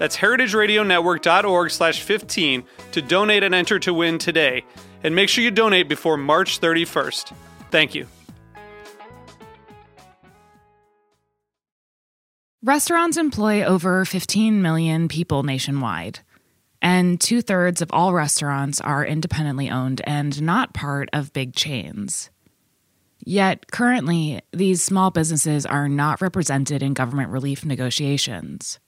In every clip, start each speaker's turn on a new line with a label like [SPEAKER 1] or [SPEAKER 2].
[SPEAKER 1] That's heritageradionetwork.org slash 15 to donate and enter to win today. And make sure you donate before March 31st. Thank you.
[SPEAKER 2] Restaurants employ over 15 million people nationwide, and two thirds of all restaurants are independently owned and not part of big chains. Yet, currently, these small businesses are not represented in government relief negotiations.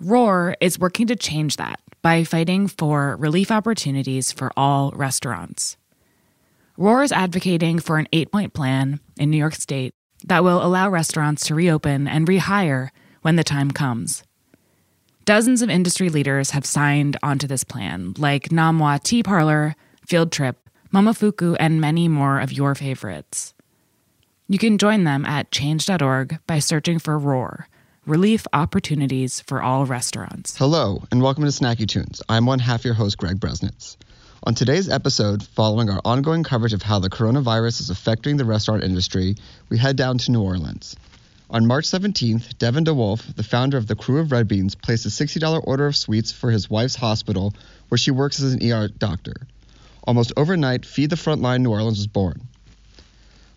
[SPEAKER 2] Roar is working to change that by fighting for relief opportunities for all restaurants. Roar is advocating for an eight point plan in New York State that will allow restaurants to reopen and rehire when the time comes. Dozens of industry leaders have signed onto this plan, like Nom Wah Tea Parlor, Field Trip, Momofuku, and many more of your favorites. You can join them at change.org by searching for ROAR relief opportunities for all restaurants.
[SPEAKER 3] Hello, and welcome to Snacky Tunes. I'm one half your host, Greg Bresnitz. On today's episode, following our ongoing coverage of how the coronavirus is affecting the restaurant industry, we head down to New Orleans. On March 17th, Devin de Wulf, the founder of the Krewe of Red Beans, placed a $60 order of sweets for his wife's hospital, where she works as an ER doctor. Almost overnight, Feed the Frontline New Orleans was born.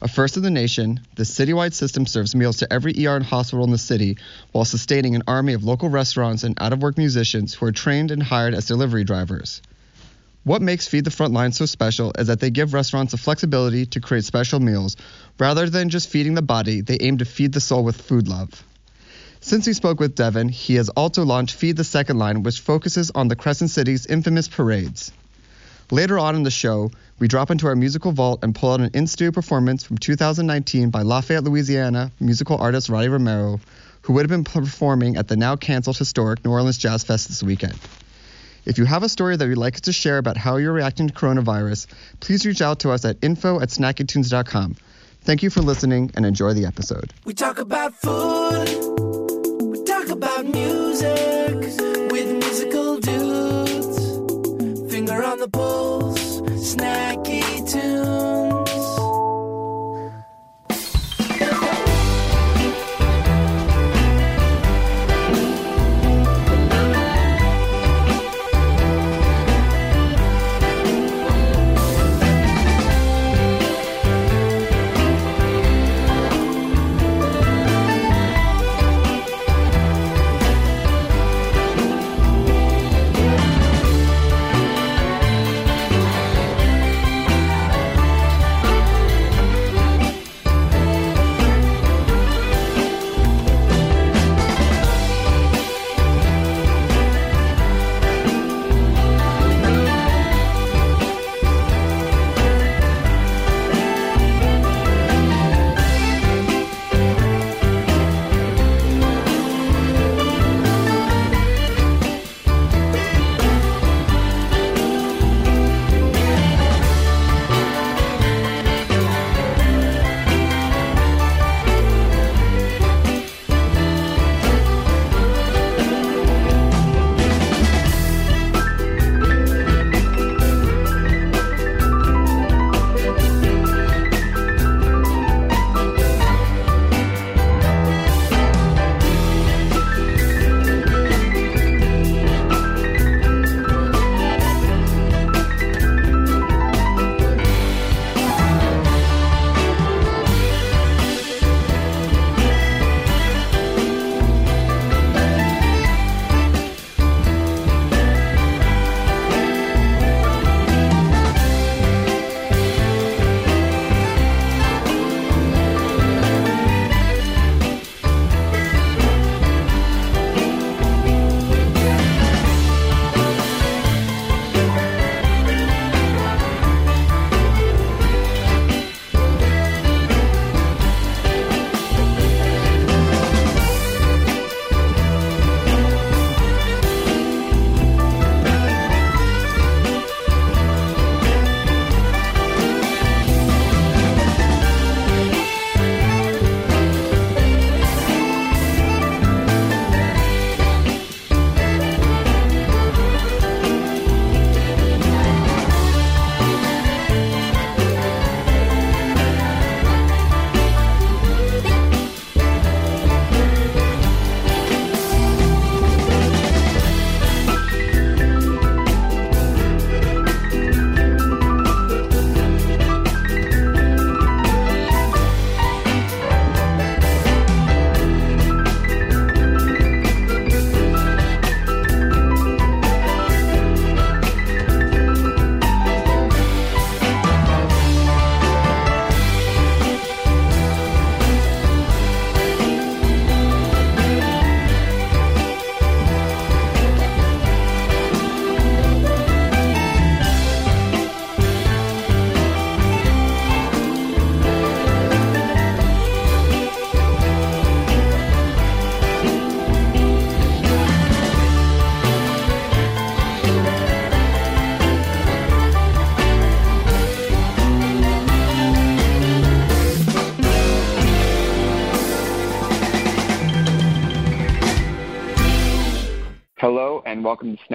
[SPEAKER 3] A first in the nation, the citywide system serves meals to every ER and hospital in the city while sustaining an army of local restaurants and out of work musicians who are trained and hired as delivery drivers. What makes Feed the Frontline so special is that they give restaurants the flexibility to create special meals. Rather than just feeding the body, they aim to feed the soul with food love. Since we spoke with Devin, he has also launched Feed the Second Line, which focuses on the Crescent City's infamous parades. Later on in the show, we drop into our musical vault and pull out an in studio performance from 2019 by Lafayette, Louisiana musical artist Roddie Romero, who would have been performing at the now canceled historic New Orleans Jazz Fest this weekend. If you have a story that you'd like us to share about how you're reacting to coronavirus, please reach out to us at info at snackytunes.com. Thank you for listening and enjoy the episode.
[SPEAKER 4] We talk about food, we talk about music with musical dudes. Finger on the pulse, snacky tunes.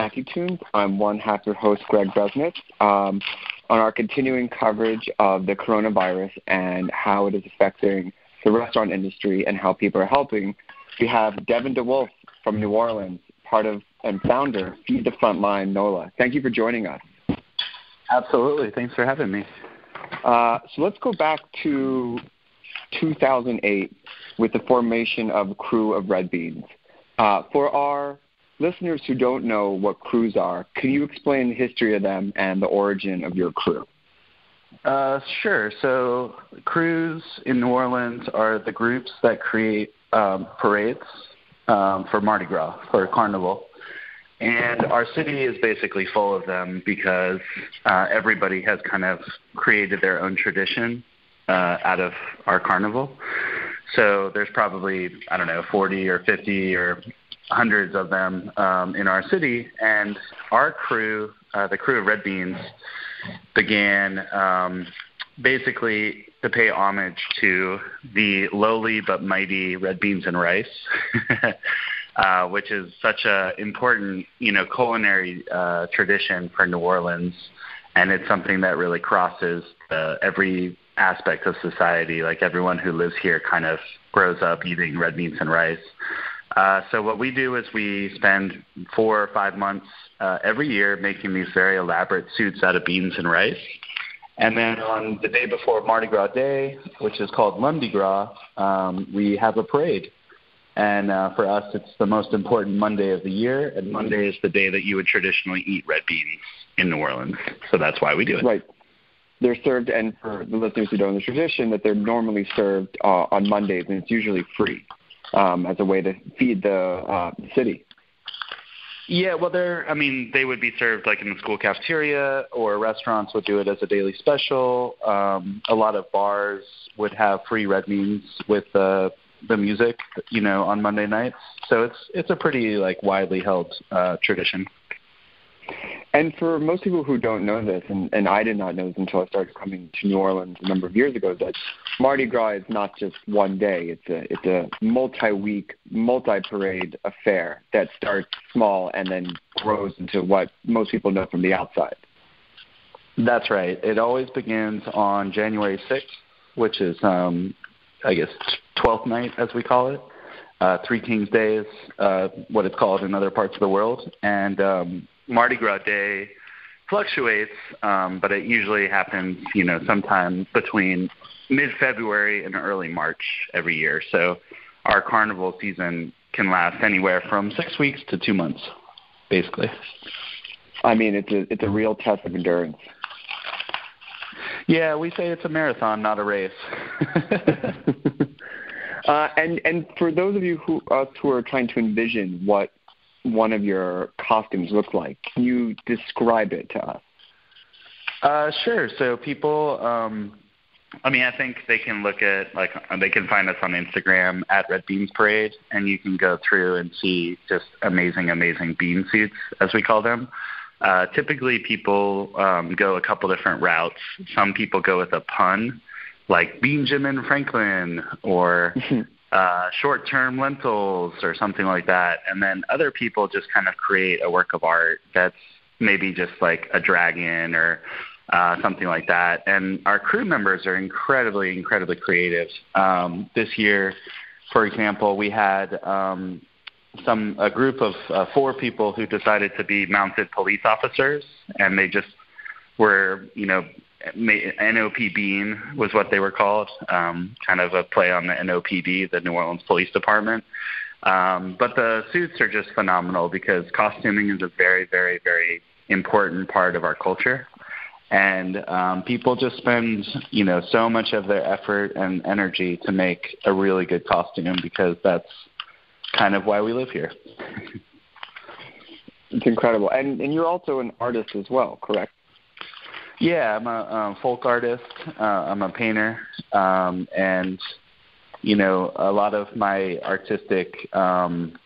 [SPEAKER 5] Snacky Tunes. I'm one half your host, Greg Bresnitz. Um, on our continuing coverage of the coronavirus and how it is affecting the restaurant industry and how people are helping, we have Devin de Wulf from New Orleans, part of and founder Feed the Frontline NOLA. Thank you for joining us.
[SPEAKER 6] Absolutely. Thanks for having me.
[SPEAKER 5] Uh, so let's go back to 2008 with the formation of Krewe of Red Beans. Uh, for our listeners who don't know what krewes are, can you explain the history of them and the origin of your krewe?
[SPEAKER 6] Uh, sure. So, krewes in New Orleans are the groups that create um, parades um, for Mardi Gras, for Carnival. And our city is basically full of them because uh, everybody has kind of created their own tradition uh, out of our carnival. So there's probably, I don't know, 40 or 50 or hundreds of them um, in our city. And our krewe, uh, the krewe of Red Beans, began um, basically to pay homage to the lowly but mighty red beans and rice, uh, which is such a important, you know, culinary uh, tradition for New Orleans, and it's something that really crosses uh, every aspect of society. Like everyone who lives here kind of grows up eating red beans and rice. Uh, so what we do is we spend four or five months uh, every year making these very elaborate suits out of beans and rice. And then on the day before Mardi Gras Day, which is called Lundi Gras, um, we have a parade. And uh, for us, it's the most important Monday of the year, and Monday is the day that you would traditionally eat red beans in New Orleans. So that's why we do it.
[SPEAKER 5] Right. They're served, and for the listeners who don't know the tradition, that they're normally served uh, on Mondays, and it's usually free um, as a way to feed the uh, city.
[SPEAKER 6] Yeah, well, they're. I mean, they would be served like in the school cafeteria, or restaurants would do it as a daily special. Um, a lot of bars would have free red beans with the the music, you know, on Monday nights. So it's it's a pretty like widely held uh, tradition.
[SPEAKER 5] And for most people who don't know this, and, and I did not know this until I started coming to New Orleans a number of years ago, that Mardi Gras is not just one day. It's a it's a multi-week, multi-parade affair that starts small and then grows into what most people know from the outside.
[SPEAKER 6] That's right. It always begins on January 6th, which is, um, I guess, 12th night, as we call it. Uh, Three Kings Day is uh, what it's called in other parts of the world. And um, Mardi Gras Day fluctuates, um, but it usually happens, you know, sometime between mid-February and early March every year. So our carnival season can last anywhere from six weeks to two months, basically.
[SPEAKER 5] I mean, it's a it's a real test of endurance.
[SPEAKER 6] Yeah, we say it's a marathon, not a race.
[SPEAKER 5] uh, and and for those of you who us who are trying to envision what one of your costumes look like, can you describe it to us?
[SPEAKER 6] Uh, sure. So people, um, I mean, I think they can look at like they can find us on Instagram at Red Beans Parade, and you can go through and see just amazing, amazing bean suits as we call them. Uh, typically, people um, go a couple different routes. Some people go with a pun, like Benjamin Franklin, or uh, short-term lentils, or something like that. And then other people just kind of create a work of art that's maybe just like a dragon or uh, something like that. And our krewe members are incredibly, incredibly creative. Um, this year, for example, we had um, some a group of uh, four people who decided to be mounted police officers, and they just were, you know, NOP Bean was what they were called, um, kind of a play on the NOPD, the New Orleans Police Department. Um, but the suits are just phenomenal because costuming is a very, very, very important part of our culture and um, people just spend you know so much of their effort and energy to make a really good costume because that's kind of why we live here.
[SPEAKER 5] it's incredible, and and you're also an artist as well, correct?
[SPEAKER 6] Yeah, I'm a um, folk artist. Uh, I'm a painter, um, and you know a lot of my artistic um,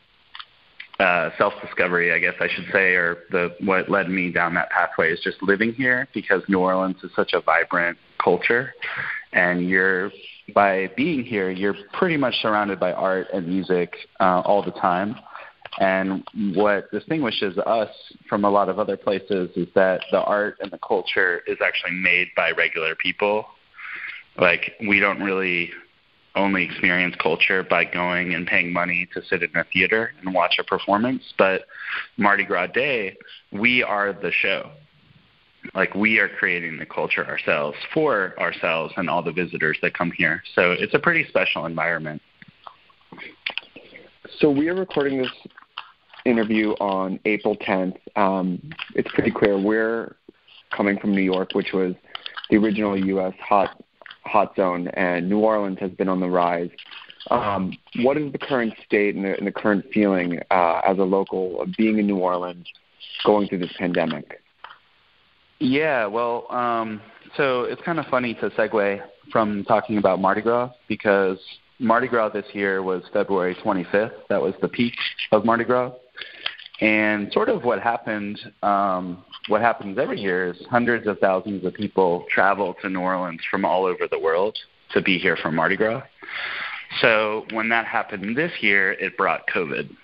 [SPEAKER 6] uh, self-discovery, I guess I should say, or the what led me down that pathway is just living here because New Orleans is such a vibrant culture, and you're by being here, you're pretty much surrounded by art and music uh, all the time. And what distinguishes us from a lot of other places is that the art and the culture is actually made by regular people. Like we don't really only experience culture by going and paying money to sit in a theater and watch a performance, but Mardi Gras Day, we are the show. Like we are creating the culture ourselves for ourselves and all the visitors that come here. So it's a pretty special environment.
[SPEAKER 3] So we are recording this interview on April 10th. Um, it's pretty clear we're coming from New York, which was the original U.S. hot hot zone, and New Orleans has been on the rise. Um, what is the current state and the, and the current feeling uh, as a local of being in New Orleans going through this pandemic?
[SPEAKER 6] Yeah, well, um, so it's kind of funny to segue from talking about Mardi Gras because Mardi Gras this year was February 25th. That was the peak of Mardi Gras. And sort of what happened, um, what happens every year is hundreds of thousands of people travel to New Orleans from all over the world to be here for Mardi Gras. So when that happened this year, it brought COVID.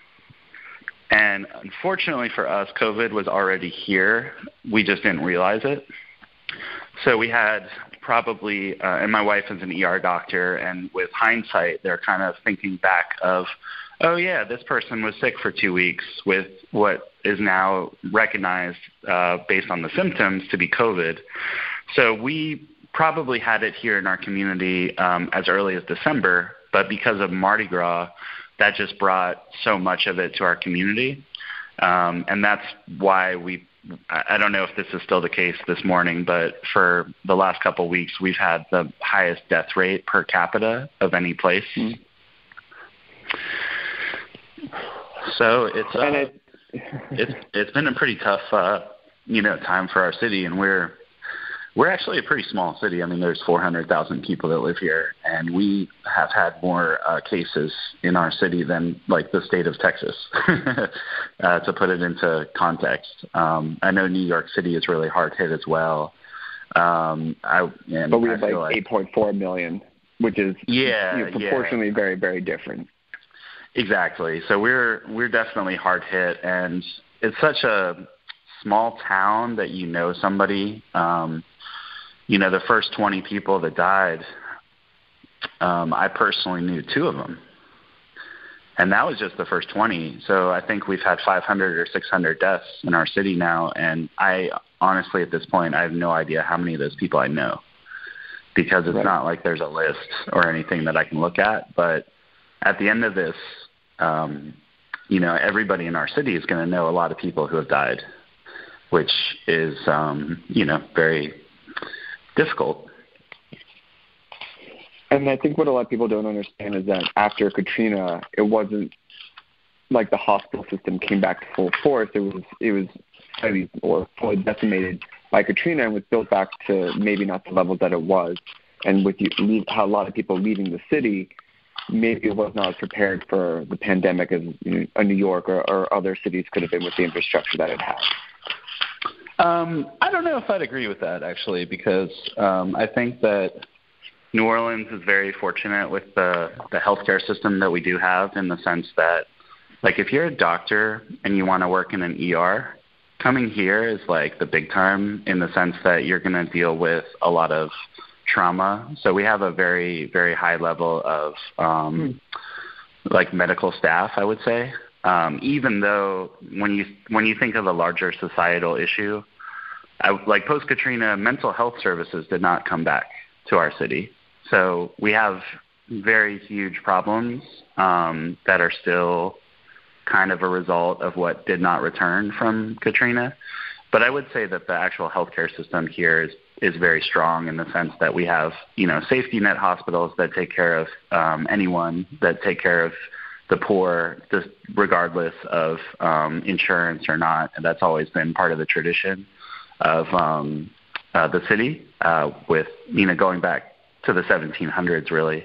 [SPEAKER 6] And unfortunately for us, COVID was already here. We just didn't realize it. So we had probably, uh, and my wife is an ER doctor, and with hindsight, they're kind of thinking back of, oh yeah, this person was sick for two weeks with what is now recognized uh, based on the symptoms to be COVID. So we probably had it here in our community um, as early as December, but because of Mardi Gras, that just brought so much of it to our community. Um, and that's why we I don't know if this is still the case this morning, but for the last couple of weeks, we've had the highest death rate per capita of any place. Mm-hmm. So it's uh, it, it's it's been a pretty tough uh, you know time for our city, and we're we're actually a pretty small city. I mean, there's 400,000 people that live here, and we have had more uh, cases in our city than like the state of Texas. uh, to put it into context, um, I know New York City is really hard hit as well. Um, I and
[SPEAKER 3] but we have like, like 8.4 million, which is
[SPEAKER 6] yeah,
[SPEAKER 3] you know, proportionally
[SPEAKER 6] yeah.
[SPEAKER 3] very very different.
[SPEAKER 6] Exactly. So we're we're definitely hard hit, and it's such a small town that you know somebody. Um, you know, the first 20 people that died, um, I personally knew two of them. And that was just the first 20. So I think we've had 500 or 600 deaths in our city now. And I honestly, at this point, I have no idea how many of those people I know because it's right. not like there's a list or anything that I can look at. But at the end of this, um, you know, everybody in our city is going to know a lot of people who have died, which is, um, you know, very difficult.
[SPEAKER 3] And I think what a lot of people don't understand is that after Katrina, it wasn't like the hospital system came back to full force. It was it was heavy or fully decimated by Katrina and was built back to maybe not the level that it was. And with you, how a lot of people leaving the city, maybe it was not as prepared for the pandemic as know, New York or, or other cities could have been with the infrastructure that it had.
[SPEAKER 6] Um, I don't know if I'd agree with that actually, because um, I think that New Orleans is very fortunate with the the healthcare system that we do have, in the sense that, like, if you're a doctor and you want to work in an ER, coming here is like the big time in the sense that you're going to deal with a lot of trauma. So we have a very very high level of um, hmm. like medical staff, I would say. Um, even though when you when you think of a larger societal issue, I, like post Katrina, mental health services did not come back to our city. So we have very huge problems um, that are still kind of a result of what did not return from Katrina. But I would say that the actual healthcare system here is is very strong in the sense that we have you know safety net hospitals that take care of um, anyone that take care of the poor, just regardless of um, insurance or not. And that's always been part of the tradition of um, uh, the city, uh, with you know going back to the 1700s, really.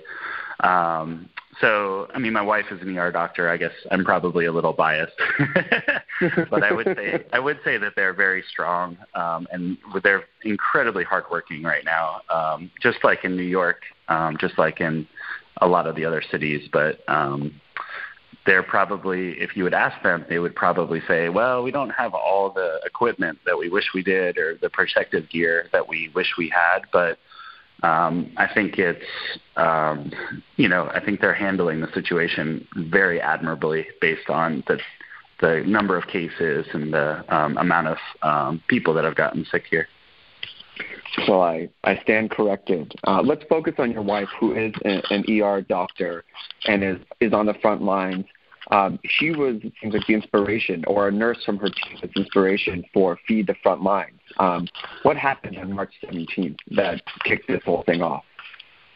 [SPEAKER 6] Um, so, I mean, my wife is an ER doctor. I guess I'm probably a little biased, but I would say I would say that they're very strong um, and they're incredibly hardworking right now. Um, just like in New York, um, just like in a lot of the other cities. But um, they're probably, if you would ask them, they would probably say, well, we don't have all the equipment that we wish we did or the protective gear that we wish we had, but um, I think it's, um, you know, I think they're handling the situation very admirably based on the the number of cases and the um, amount of um, people that have gotten sick here.
[SPEAKER 5] So I, I stand corrected. Uh, let's focus on your wife, who is an, an ER doctor and is, is on the front lines. Um, she was, seems like, the inspiration, or a nurse from her team was inspiration for Feed the Front Lines. Um, what happened on March 17th that kicked this whole thing off?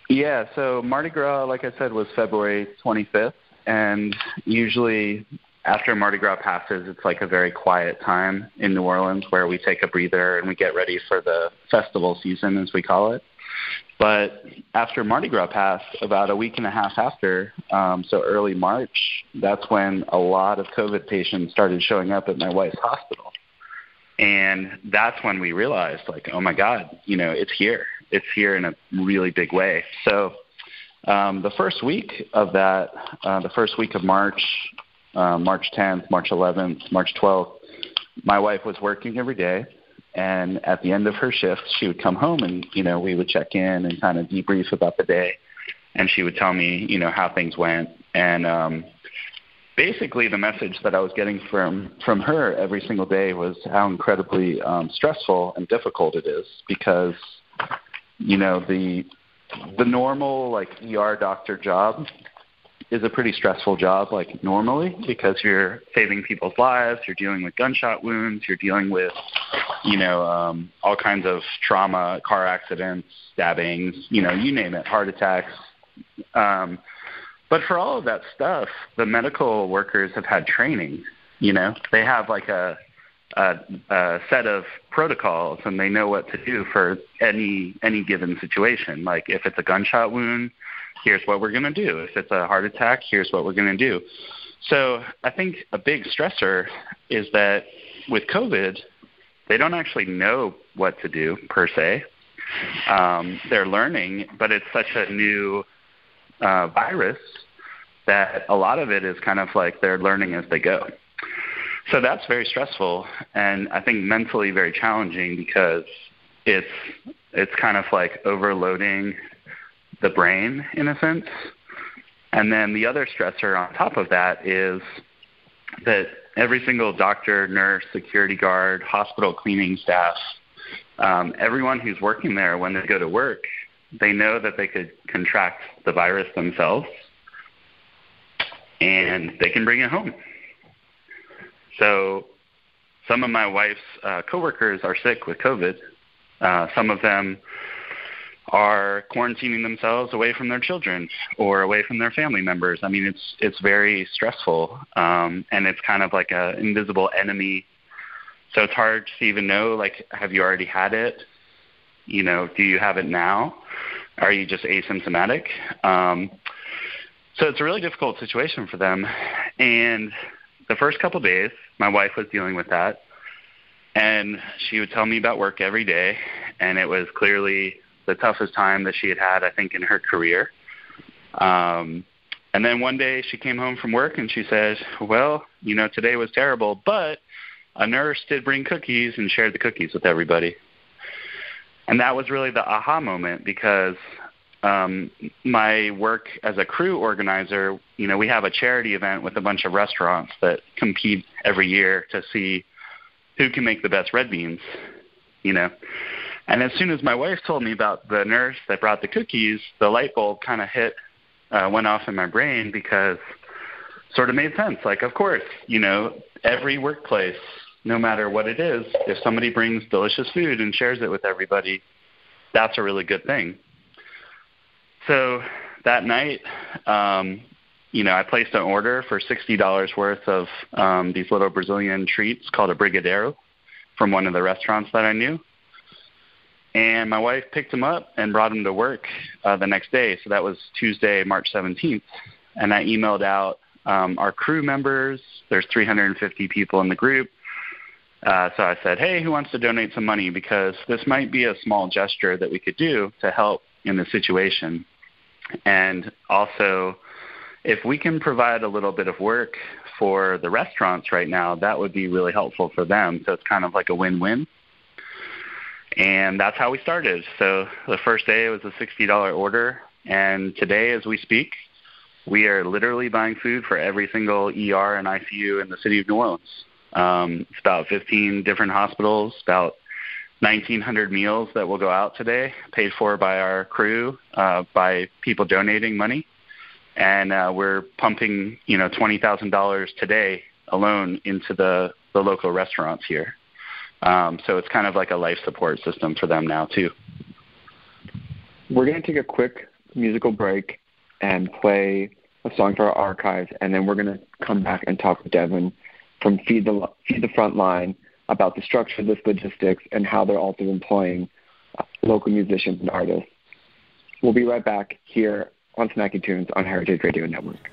[SPEAKER 6] Yeah, so Mardi Gras, like I said, was February 25th, and usually after Mardi Gras passes, it's like a very quiet time in New Orleans where we take a breather and we get ready for the festival season, as we call it. But after Mardi Gras passed, about a week and a half after, um, so early March, that's when a lot of COVID patients started showing up at my wife's hospital. And that's when we realized, like, oh my God, you know, it's here. It's here in a really big way. So um, the first week of that, uh, the first week of March, uh, March 10th, March 11th, March 12th, my wife was working every day. And at the end of her shift, she would come home and, you know, we would check in and kind of debrief about the day. And she would tell me, you know, how things went. And um, basically the message that I was getting from, from her every single day was how incredibly um, stressful and difficult it is because, you know, the, the normal like ER doctor job is a pretty stressful job, like normally, because you're saving people's lives, you're dealing with gunshot wounds, you're dealing with, you know, um, all kinds of trauma, car accidents, stabbings, you know, you name it, heart attacks. Um, but for all of that stuff, the medical workers have had training. You know, they have like a a, a set of protocols and they know what to do for any any given situation. Like if it's a gunshot wound, here's what we're going to do. If it's a heart attack, here's what we're going to do. So I think a big stressor is that with COVID, they don't actually know what to do per se. Um, they're learning, but it's such a new uh, virus that a lot of it is kind of like they're learning as they go. So that's very stressful, and I think mentally very challenging because it's it's kind of like overloading the brain in a sense. And then the other stressor on top of that is that every single doctor, nurse, security guard, hospital cleaning staff, um, everyone who's working there when they go to work, they know that they could contract the virus themselves and they can bring it home. So some of my wife's uh, coworkers are sick with COVID. Uh, some of them are quarantining themselves away from their children or away from their family members. I mean, it's it's very stressful, um, and it's kind of like an invisible enemy. So it's hard to even know. Like, have you already had it? You know, do you have it now? Are you just asymptomatic? Um, so it's a really difficult situation for them. And the first couple of days, my wife was dealing with that, and she would tell me about work every day, and it was clearly the toughest time that she had had, I think, in her career. Um, and then one day she came home from work and she said, "Well, you know, today was terrible, but a nurse did bring cookies and shared the cookies with everybody." And that was really the aha moment because um, my work as a krewe organizer, you know, we have a charity event with a bunch of restaurants that compete every year to see who can make the best red beans, you know. And as soon as my wife told me about the nurse that brought the cookies, the light bulb kind of hit, uh, went off in my brain because sort of made sense. Like, of course, you know, every workplace, no matter what it is, if somebody brings delicious food and shares it with everybody, that's a really good thing. So that night, um, you know, I placed an order for sixty dollars worth of um, these little Brazilian treats called a brigadeiro from one of the restaurants that I knew. And my wife picked him up and brought him to work uh, the next day. So that was Tuesday, March 17th. And I emailed out um, our krewe members. There's 350 people in the group. Uh, so I said, hey, who wants to donate some money? Because this might be a small gesture that we could do to help in the situation. And also, if we can provide a little bit of work for the restaurants right now, that would be really helpful for them. So it's kind of like a win-win. And that's how we started. So the first day it was a $60 order, and today, as we speak, we are literally buying food for every single ER and ICU in the city of New Orleans. Um, it's about 15 different hospitals, about 1,900 meals that will go out today, paid for by our krewe, uh, by people donating money and uh, we're pumping you know twenty thousand dollars today alone into the the local restaurants here. Um, so it's kind of like a life support system for them now too.
[SPEAKER 5] We're going to take a quick musical break and play a song for our archives, and then we're going to come back and talk with Devin from Feed the Feed the Front Line about the structure of this logistics and how they're also employing uh, local musicians and artists. We'll be right back here on Snacky Tunes on Heritage Radio Network.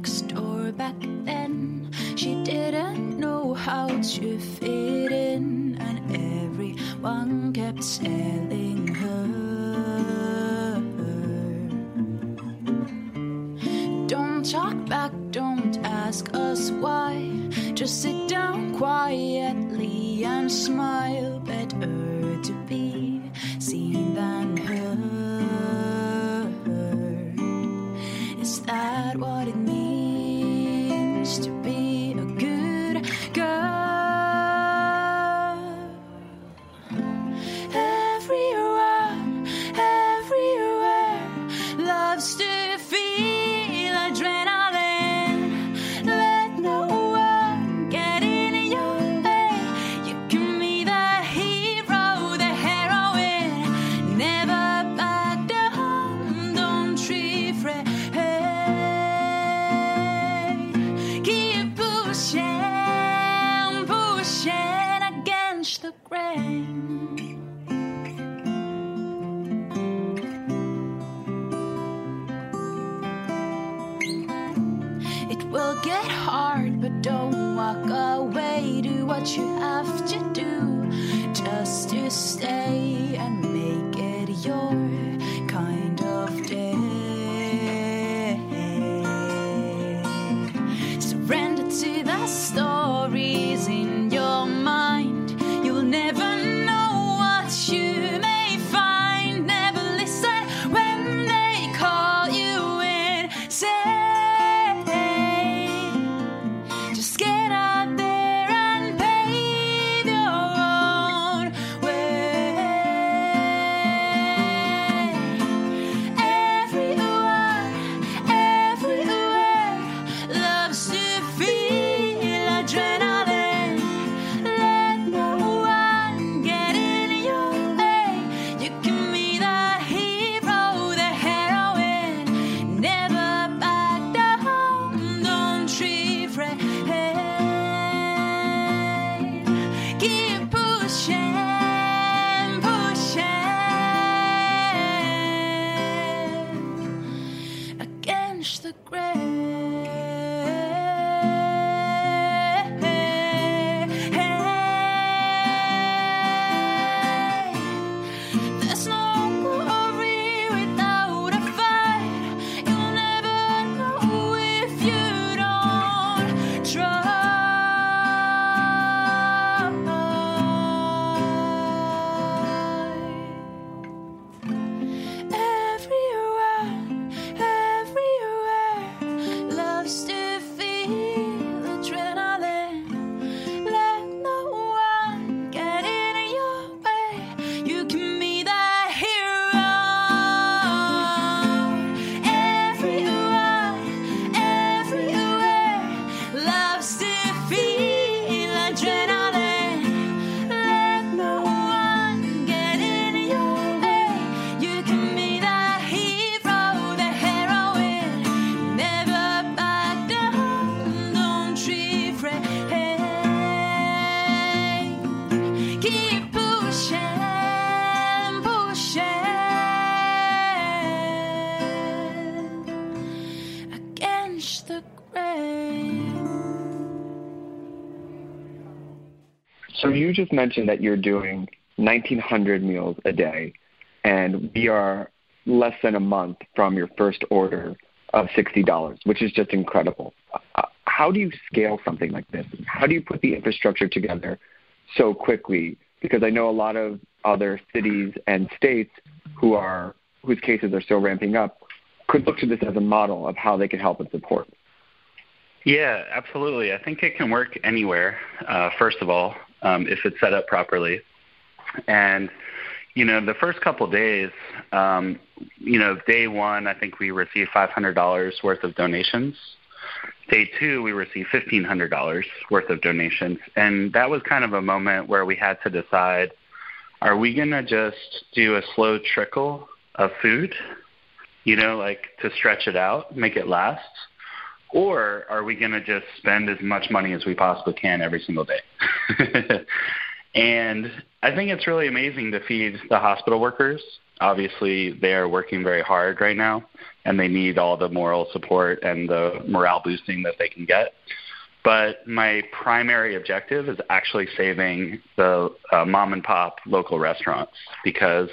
[SPEAKER 7] Next door back then. She didn't know how to fit in, and everyone kept telling her. Don't talk back, don't ask us why. Just sit down quietly and smile. You just
[SPEAKER 5] mentioned that you're doing 1,900 meals a day, and we are less than a month from your first order of $60, which is just incredible. Uh, how do you scale something like this? How do you put the infrastructure together so quickly? Because I know a lot of other cities and states who are whose cases are still ramping up could look to this as a model of how they can help and support.
[SPEAKER 6] Yeah, absolutely. I think it can work anywhere. Uh, first of all, um, if it's set up properly, and you know, the first couple days, um, you know, day one, I think we received $500 worth of donations. Day two, we received $1,500 worth of donations. And that was kind of a moment where we had to decide are we going to just do a slow trickle of food, you know, like to stretch it out, make it last? Or are we going to just spend as much money as we possibly can every single day? and I think it's really amazing to feed the hospital workers. Obviously, they are working very hard right now, and they need all the moral support and the morale boosting that they can get. But my primary objective is actually saving the uh, mom and pop local restaurants because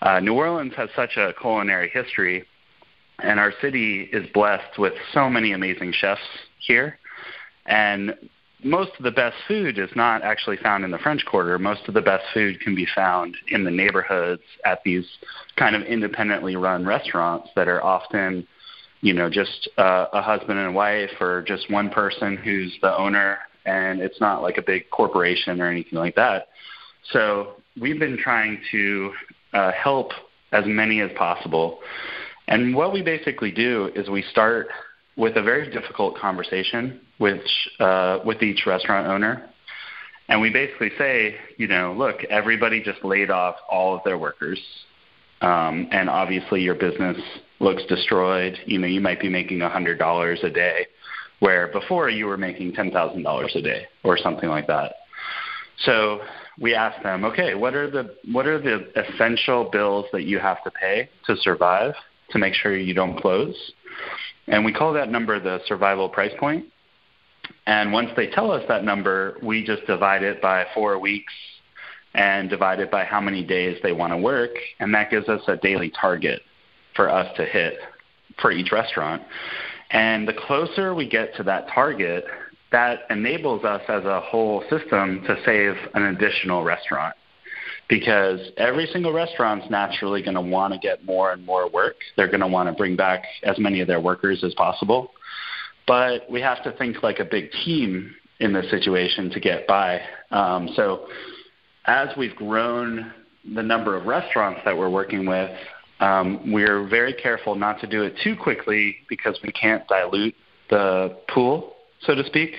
[SPEAKER 6] uh, New Orleans has such a culinary history, and our city is blessed with so many amazing chefs here. And most of the best food is not actually found in the French Quarter. Most of the best food can be found in the neighborhoods at these kind of independently run restaurants that are often, you know, just uh, a husband and wife or just one person who's the owner, and it's not like a big corporation or anything like that. So we've been trying to uh, help as many as possible. And what we basically do is we start with a very difficult conversation with uh, with each restaurant owner, and we basically say, you know, look, everybody just laid off all of their workers, um, and obviously your business looks destroyed. You know, you might be making a hundred dollars a day, where before you were making ten thousand dollars a day or something like that. So we ask them, okay, what are the what are the essential bills that you have to pay to survive to make sure you don't close? And we call that number the survival price point. And once they tell us that number, we just divide it by four weeks and divide it by how many days they want to work. And that gives us a daily target for us to hit for each restaurant. And the closer we get to that target, that enables us as a whole system to save an additional restaurant because every single restaurant's naturally going to want to get more and more work. They're going to want to bring back as many of their workers as possible. But we have to think like a big team in this situation to get by. Um, so as we've grown the number of restaurants that we're working with, um, we're very careful not to do it too quickly because we can't dilute the pool, so to speak.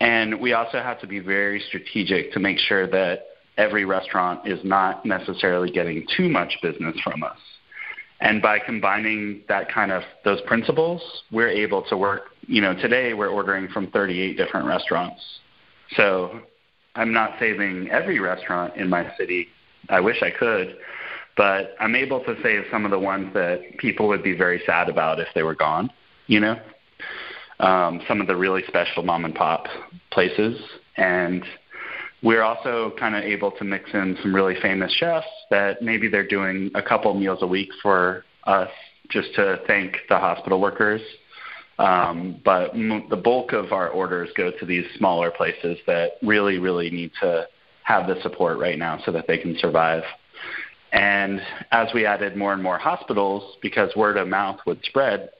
[SPEAKER 6] And we also have to be very strategic to make sure that every restaurant is not necessarily getting too much business from us. And by combining that kind of those principles, we're able to work. You know, today we're ordering from 38 different restaurants. So I'm not saving every restaurant in my city. I wish I could, but I'm able to save some of the ones that people would be very sad about if they were gone. You know, um, some of the really special mom and pop places, and we're also kind of able to mix in some really famous chefs that maybe they're doing a couple meals a week for us just to thank the hospital workers. Um, but m- the bulk of our orders go to these smaller places that really, really need to have the support right now so that they can survive. And as we added more and more hospitals, because word of mouth would spread,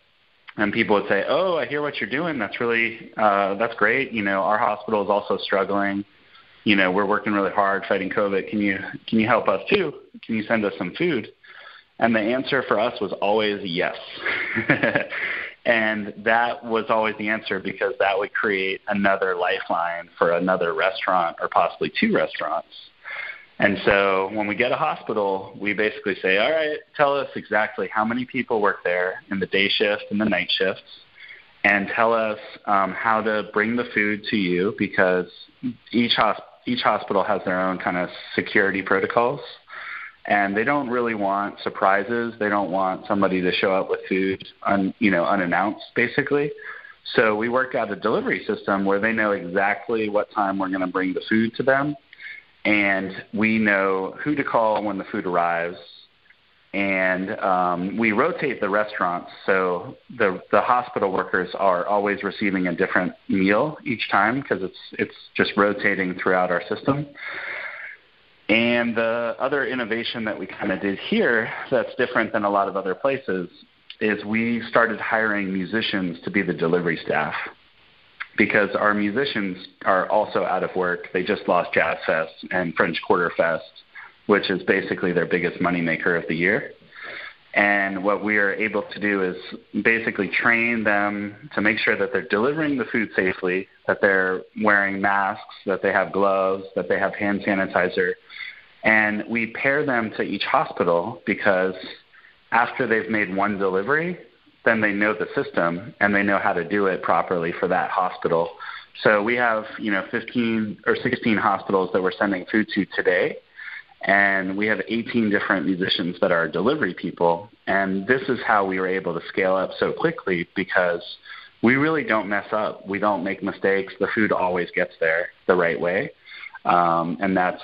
[SPEAKER 6] and people would say, "Oh, I hear what you're doing. That's really uh, that's great. You know, our hospital is also struggling you know, we're working really hard fighting COVID. Can you can you help us too? Can you send us some food? And the answer for us was always yes. and that was always the answer because that would create another lifeline for another restaurant or possibly two restaurants. And so when we get a hospital, we basically say, all right, tell us exactly how many people work there in the day shift and the night shifts, and tell us um, how to bring the food to you because each hospital each hospital has their own kind of security protocols and they don't really want surprises. They don't want somebody to show up with food, un, you know, unannounced, basically. So we work out a delivery system where they know exactly what time we're going to bring the food to them, and we know who to call when the food arrives. And um, we rotate the restaurants, so the the hospital workers are always receiving a different meal each time because it's it's just rotating throughout our system. And the other innovation that we kind of did here that's different than a lot of other places is we started hiring musicians to be the delivery staff because our musicians are also out of work. They just lost Jazz Fest and French Quarter Fest, which is basically their biggest moneymaker of the year. And what we are able to do is basically train them to make sure that they're delivering the food safely, that they're wearing masks, that they have gloves, that they have hand sanitizer. And we pair them to each hospital because after they've made one delivery, then they know the system and they know how to do it properly for that hospital. So we have, you know, 15 or 16 hospitals that we're sending food to today. And we have 18 different musicians that are delivery people. And this is how we were able to scale up so quickly because we really don't mess up. We don't make mistakes. The food always gets there the right way. Um, and that's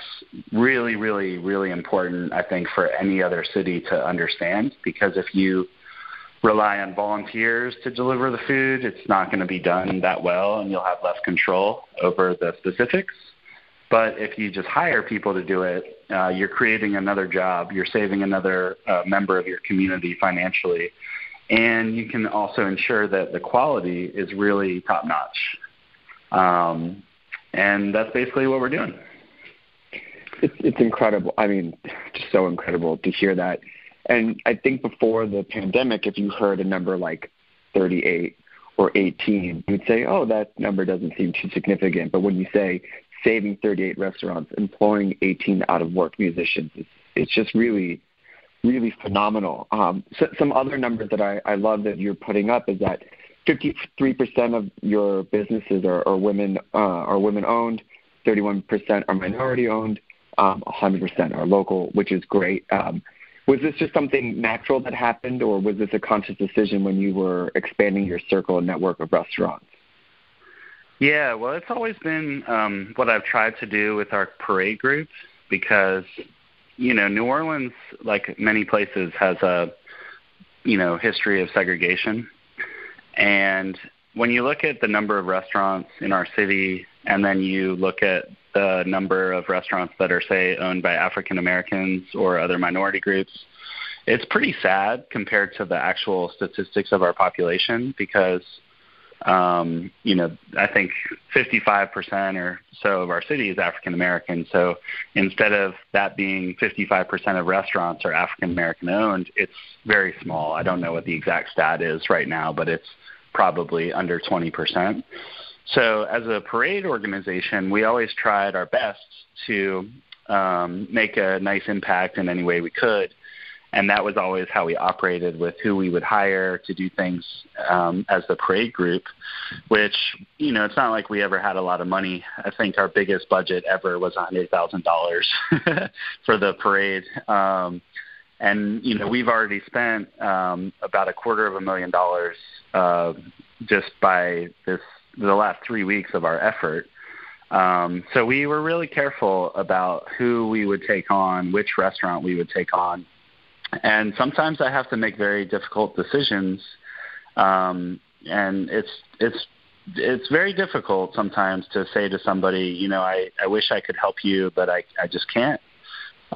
[SPEAKER 6] really, really, really important, I think, for any other city to understand because if you rely on volunteers to deliver the food, it's not going to be done that well and you'll have less control over the specifics. But if you just hire people to do it, uh, you're creating another job, you're saving another uh, member of your community financially, and you can also ensure that the quality is really top notch. Um, and that's basically what we're doing.
[SPEAKER 5] It's, it's incredible. I mean, just so incredible to hear that. And I think before the pandemic, if you heard a number like 38 or 18, you'd say, oh, that number doesn't seem too significant. But when you say saving 38 restaurants, employing 18 out of work musicians, it's, it's just really, really phenomenal. Um, so, some other numbers that I, I love that you're putting up is that 53% of your businesses are, are women uh, are women owned, 31% are minority owned, um, 100% are local, which is great. Um, was this just something natural that happened, or was this a conscious decision when you were expanding your circle and network of restaurants?
[SPEAKER 6] Yeah, well, it's always been um, what I've tried to do with our parade group because, you know, New Orleans, like many places, has a, you know, history of segregation. And when you look at the number of restaurants in our city, and then you look at the number of restaurants that are, say, owned by African Americans or other minority groups, it's pretty sad compared to the actual statistics of our population because, um, you know, I think 55% or so of our city is African American. So instead of that being 55% of restaurants are African American owned, it's very small. I don't know what the exact stat is right now, but it's probably under 20%. So, as a parade organization, we always tried our best to um, make a nice impact in any way we could. And that was always how we operated with who we would hire to do things um, as the parade group, which, you know, it's not like we ever had a lot of money. I think our biggest budget ever was $100,000 for the parade. Um, and you know we've already spent um, about a quarter of a million dollars uh, just by this the last three weeks of our effort. Um, so we were really careful about who we would take on, which restaurant we would take on, and sometimes I have to make very difficult decisions, um, and it's it's it's very difficult sometimes to say to somebody, you know, I, I wish I could help you, but I, I just can't.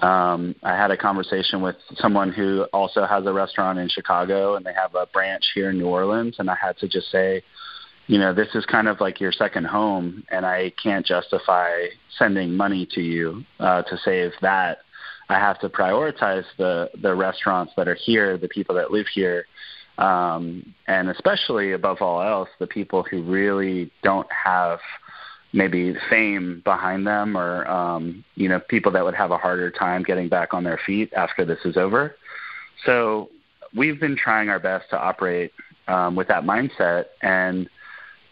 [SPEAKER 6] Um, I had a conversation with someone who also has a restaurant in Chicago, and they have a branch here in New Orleans. And I had to just say, you know, this is kind of like your second home, and I can't justify sending money to you uh, to save that. I have to prioritize the the restaurants that are here, the people that live here, um, and especially above all else, the people who really don't have maybe fame behind them or um, you know people that would have a harder time getting back on their feet after this is over. So we've been trying our best to operate um, with that mindset, and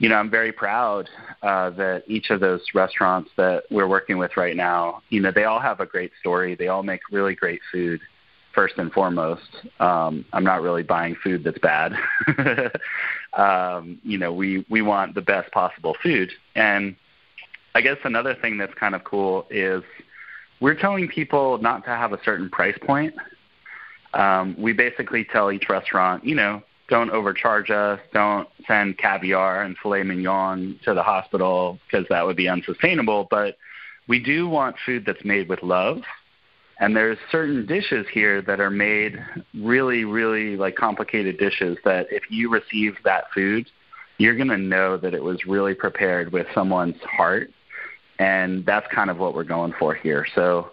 [SPEAKER 6] you know I'm very proud uh, that each of those restaurants that we're working with right now, you know, they all have a great story. They all make really great food. first and foremost. Um, I'm not really buying food that's bad. um, you know, we we want the best possible food, and I guess another thing that's kind of cool is we're telling people not to have a certain price point. Um, we basically tell each restaurant, you know, don't overcharge us, don't send caviar and filet mignon to the hospital because that would be unsustainable. But we do want food that's made with love. And there's certain dishes here that are made really, really like complicated dishes that if you receive that food, you're going to know that it was really prepared with someone's heart. And that's kind of what we're going for here. So,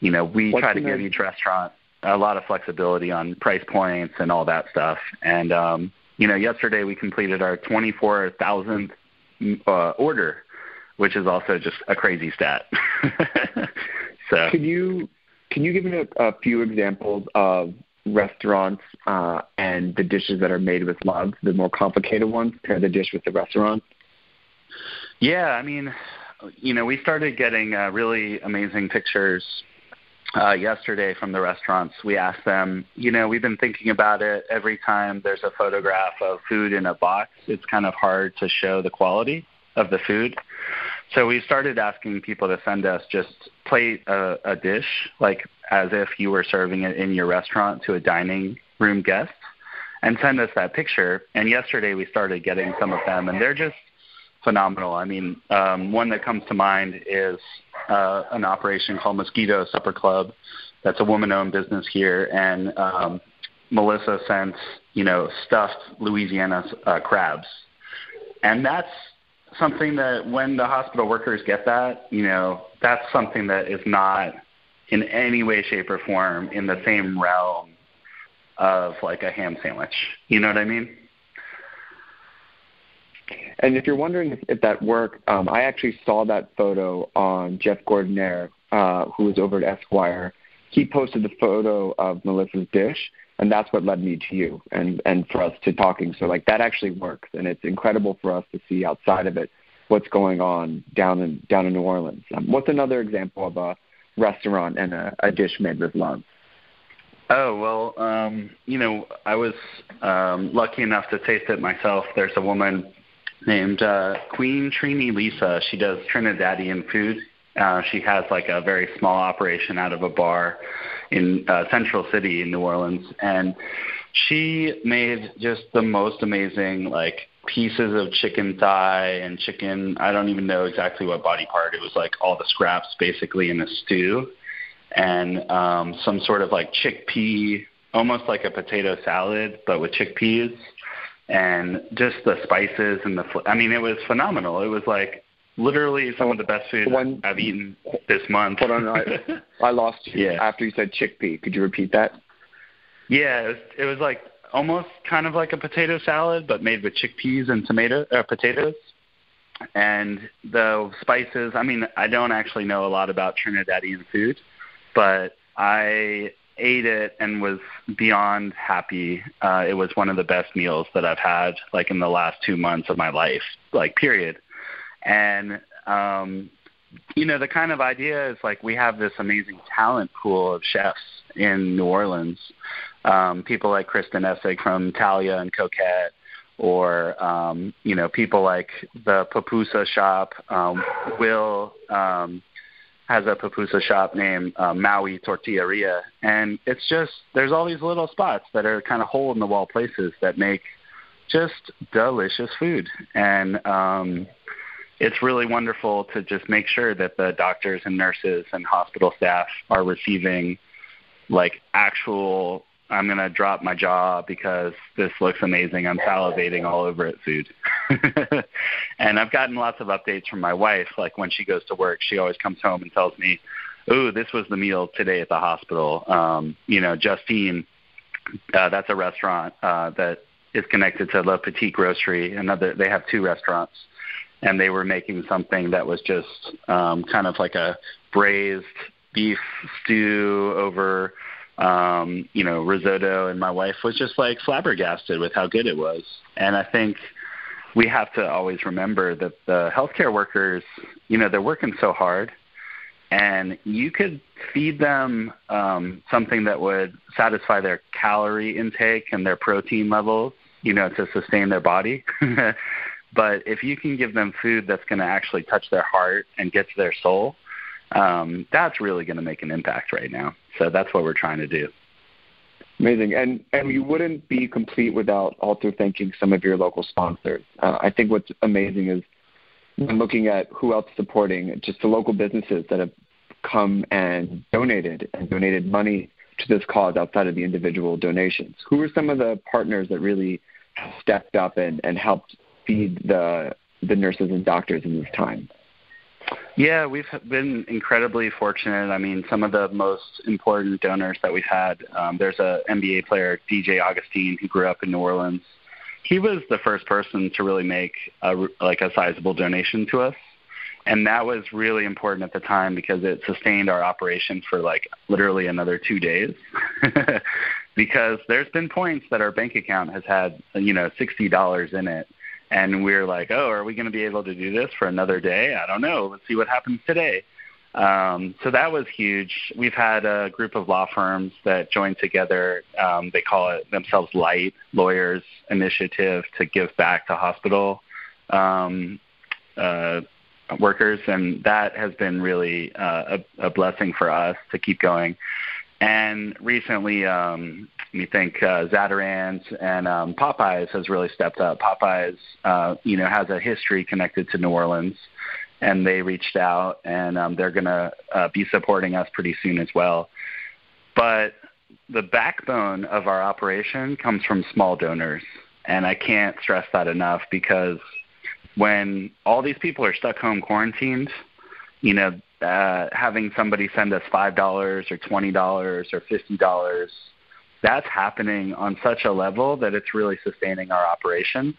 [SPEAKER 6] you know, we
[SPEAKER 5] What's
[SPEAKER 6] try to give each restaurant a lot of flexibility on price points and all that stuff. And um, you know, yesterday we completed our 24,000th uh, order, which is also just a crazy stat. so
[SPEAKER 5] Could you can you give me a, a few examples of restaurants uh, and the dishes that are made with love, the more complicated ones, pair the dish with the restaurant?
[SPEAKER 6] Yeah, I mean, you know, we started getting uh, really amazing pictures uh, yesterday from the restaurants. We asked them, you know, we've been thinking about it. Every time there's a photograph of food in a box, it's kind of hard to show the quality of the food. So we started asking people to send us just plate a, a dish, like as if you were serving it in your restaurant to a dining room guest, and send us that picture. And yesterday we started getting some of them, and they're just phenomenal. I mean, um, one that comes to mind is uh, an operation called Mosquito Supper Club. That's a woman-owned business here, and um, Melissa sent you know stuffed Louisiana uh, crabs, and that's something that when the hospital workers get that, you know, that's something that is not in any way, shape, or form in the same realm of like a ham sandwich. You know what I mean?
[SPEAKER 5] And if you're wondering if, if that worked, um, I actually saw that photo on Jeff Gordinier, uh, who was over at Esquire. He posted the photo of Melissa's dish, and that's what led me to you and and for us to talking. So like that actually works, and it's incredible for us to see outside of it what's going on down in down in New Orleans. Um, what's another example of a restaurant and a, a dish made with love?
[SPEAKER 6] Oh well, um, you know, I was um, lucky enough to taste it myself. There's a woman named uh, Queen Trini Lisa. She does Trinidadian food. Uh, she has like a very small operation out of a bar in uh, Central City in New Orleans, and she made just the most amazing like pieces of chicken thigh and chicken. I don't even know exactly what body part. It was like all the scraps basically in a stew and um, some sort of like chickpea, almost like a potato salad, but with chickpeas, and just the spices and the. Fl- I mean, it was phenomenal. It was like literally some of the best food I've eaten this month.
[SPEAKER 5] Hold on, I, I lost you
[SPEAKER 6] Yeah.
[SPEAKER 5] after you said chickpea. Could you repeat that?
[SPEAKER 6] yeah, it was, it was like almost kind of like a potato salad, but made with chickpeas and tomato uh, potatoes. And the spices. I mean, I don't actually know a lot about Trinidadian food, but I ate it and was beyond happy. Uh, it was one of the best meals that I've had like in the last two months of my life, like period. And um, you know, the kind of idea is like we have this amazing talent pool of chefs in New Orleans. Um, people like Kristen Essig from Thalia and Coquette, or um, you know, people like the Pupusa shop. Um, Will um, has a pupusa shop named uh, Maui Tortilleria, and it's just there's all these little spots that are kind of hole in the wall places that make just delicious food, and um, it's really wonderful to just make sure that the doctors and nurses and hospital staff are receiving like actual I'm to drop my jaw because this looks amazing. I'm salivating all over it food. and I've gotten lots of updates from my wife. Like when she goes to work, she always comes home and tells me, "Ooh, this was the meal today at the hospital." Um, you know, Justine, uh, that's a restaurant uh, that is connected to La Petite Grocery. Another, they have two restaurants, and they were making something that was just um, kind of like a braised beef stew over um, you know, risotto, and my wife was just like flabbergasted with how good it was. And I think we have to always remember that the healthcare workers, you know, they're working so hard, and you could feed them um, something that would satisfy their calorie intake and their protein levels, you know, to sustain their body. but if you can give them food that's going to actually touch their heart and get to their soul, um, that's really going to make an impact right now. So that's what we're trying to do.
[SPEAKER 5] Amazing, and and you wouldn't be complete without also thanking some of your local sponsors. Uh, I think what's amazing is when looking at who else is supporting, just the local businesses that have come and donated and donated money to this cause outside of the individual donations. Who are some of the partners that really stepped up and, and helped feed the the nurses and doctors in this time?
[SPEAKER 6] Yeah, we've been incredibly fortunate. I mean, some of the most important donors that we've had. Um, there's a NBA player, DJ Augustin, who grew up in New Orleans. He was the first person to really make a, like a sizable donation to us, and that was really important at the time because it sustained our operation for like literally another two days. because there's been points that our bank account has had you know sixty dollars in it and we are like, oh, are we going to be able to do this for another day? I don't know. Let's see what happens today. Um, so that was huge. We've had a group of law firms that joined together. Um, they call it themselves Light Lawyers Initiative to give back to hospital um, uh, workers, and that has been really uh, a, a blessing for us to keep going. And recently, um, we think uh, Zatarain's and um, Popeyes has really stepped up. Popeyes, uh, you know, has a history connected to New Orleans, and they reached out, and um, they're going to uh, be supporting us pretty soon as well. But the backbone of our operation comes from small donors, and I can't stress that enough because when all these people are stuck home quarantined, you know, uh, having somebody send us five dollars or twenty dollars or fifty dollars, that's happening on such a level that it's really sustaining our operation.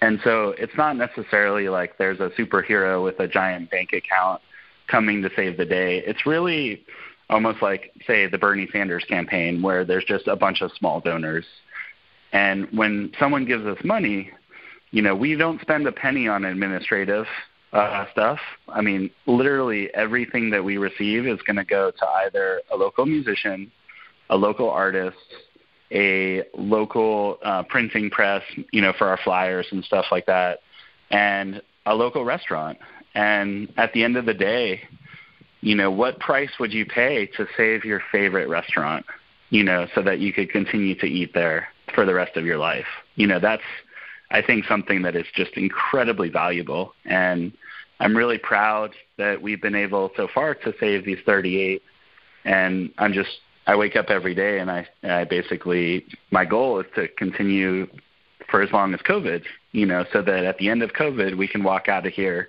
[SPEAKER 6] And so it's not necessarily like there's a superhero with a giant bank account coming to save the day. It's really almost like, say, the Bernie Sanders campaign, where there's just a bunch of small donors. And when someone gives us money, you know, we don't spend a penny on administrative uh, stuff. I mean, literally everything that we receive is going to go to either a local musician, a local artist, a local uh, printing press, you know, for our flyers and stuff like that, and a local restaurant. And at the end of the day, you know, what price would you pay to save your favorite restaurant, you know, so that you could continue to eat there for the rest of your life? You know, that's I think something that is just incredibly valuable. And I'm really proud that we've been able so far to save these 38. And I'm just, I wake up every day and I, I basically, my goal is to continue for as long as COVID, you know, so that at the end of COVID, we can walk out of here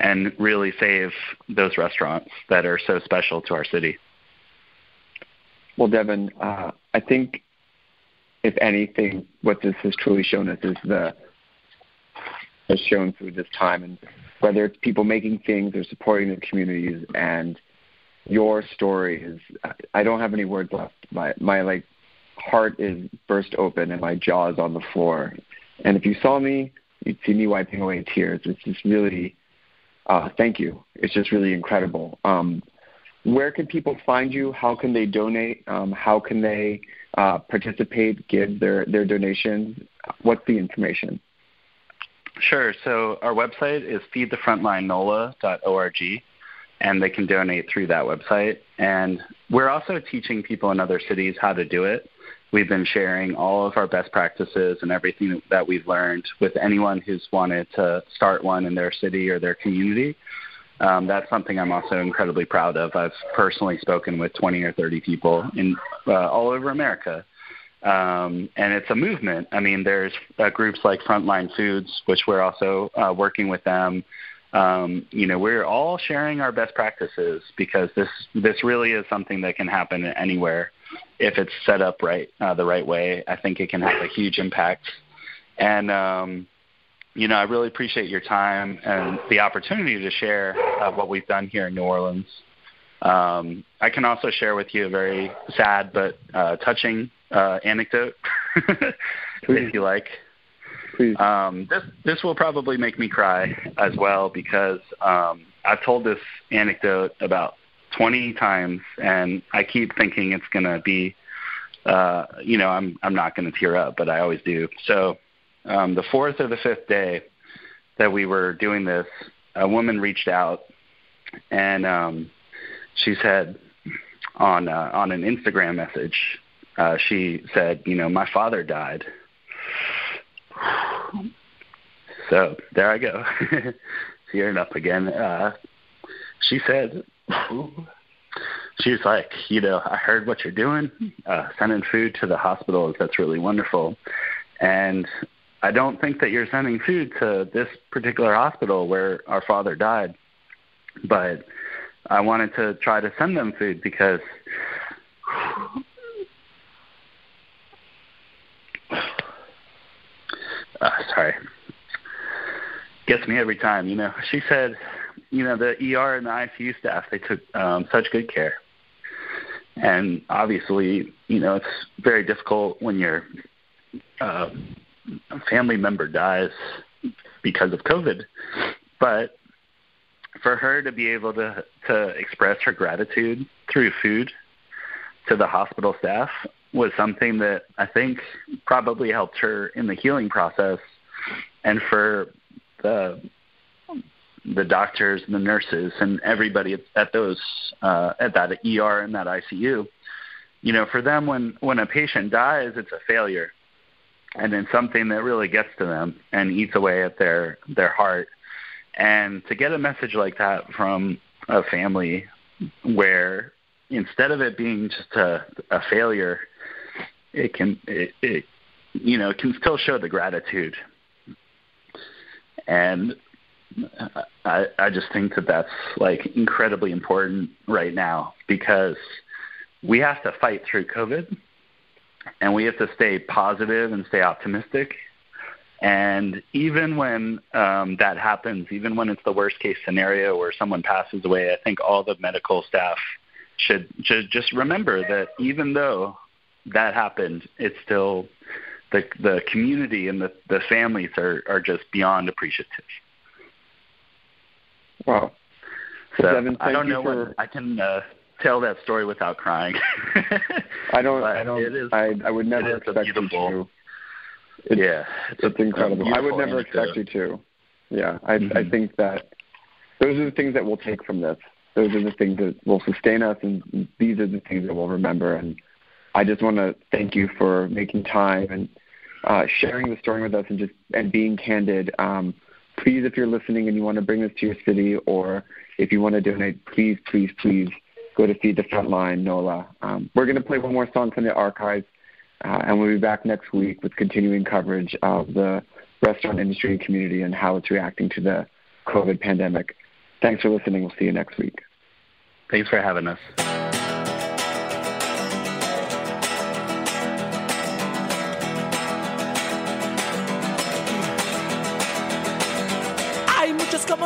[SPEAKER 6] and really save those restaurants that are so special to our city.
[SPEAKER 5] Well, Devin, uh, I think if anything, what this has truly shown us is the has shown through this time, and whether it's people making things or supporting the communities, and your story is. I don't have any words left. My my like heart is burst open and my jaw is on the floor. And if you saw me, you'd see me wiping away tears. It's just really, uh, thank you. It's just really incredible. Um, where can people find you? How can they donate? Um, how can they uh, participate, give their, their donations? What's the information?
[SPEAKER 6] Sure. So our website is feedthefrontlinenola.org, and they can donate through that website. And we're also teaching people in other cities how to do it. We've been sharing all of our best practices and everything that we've learned with anyone who's wanted to start one in their city or their community. Um, that's something I'm also incredibly proud of. I've personally spoken with 20 or 30 people in uh, all over America, um, and it's a movement. I mean, there's uh, groups like Frontline Foods, which we're also uh, working with them. Um, you know, we're all sharing our best practices because this this really is something that can happen anywhere if it's set up right uh, the right way. I think it can have a huge impact, and um, you know, I really appreciate your time and the opportunity to share uh, what we've done here in New Orleans. Um, I can also share with you a very sad but uh, touching uh, anecdote, if you like.
[SPEAKER 5] Please.
[SPEAKER 6] Um, this this will probably make me cry as well because um, I've told this anecdote about 20 times, and I keep thinking it's gonna be, uh, you know, I'm I'm not gonna tear up, but I always do. So um, the fourth or the fifth day that we were doing this, a woman reached out, and um, she said on uh, on an Instagram message, uh, she said, you know, my father died. So there I go, tearing up again. Uh, she said, she was like, you know, I heard what you're doing, uh, sending food to the hospitals. That's really wonderful. And I don't think that you're sending food to this particular hospital where our father died, but I wanted to try to send them food because uh, sorry gets me every time you know. She said you know the er and the icu staff they took um such good care. And obviously you know it's very difficult when your uh, family member dies because of covid. But for her to be able to to express her gratitude through food to the hospital staff was something that I think probably helped her in the healing process, and for the the doctors and the nurses and everybody at those uh, at that ER and that ICU, you know, for them when when a patient dies, it's a failure, and then something that really gets to them and eats away at their their heart, and to get a message like that from a family where instead of it being just a, a failure, it can it, it you know can still show the gratitude, and I I just think that that's like incredibly important right now because we have to fight through COVID, and we have to stay positive and stay optimistic. And even when um, that happens, even when it's the worst case scenario where someone passes away, I think all the medical staff should, should just remember that even though that happened, it's still the the community and the the families are are just beyond appreciative.
[SPEAKER 5] Wow.
[SPEAKER 6] So
[SPEAKER 5] Devin,
[SPEAKER 6] I don't know
[SPEAKER 5] for-
[SPEAKER 6] what I can uh, tell that story without crying.
[SPEAKER 5] I don't. I don't.
[SPEAKER 6] It is,
[SPEAKER 5] I I would never expect you to. It's,
[SPEAKER 6] yeah, it's,
[SPEAKER 5] it's incredible. I would never
[SPEAKER 6] anecdote.
[SPEAKER 5] expect you to. Yeah, I I
[SPEAKER 6] Mhm.
[SPEAKER 5] think that those are the things that we'll take from this. Those are the things that will sustain us, and these are the things that we'll remember. And I just want to thank you for making time and uh, sharing the story with us, and just and being candid. Um, please, if you're listening and you want to bring this to your city, or if you want to donate, please, please, please go to Feed the Frontline, NOLA. Um, we're going to play one more song from the archives, uh, and we'll be back next week with continuing coverage of the restaurant industry and community and how it's reacting to the COVID pandemic. Thanks for listening. We'll see you next week.
[SPEAKER 6] Thanks for having us.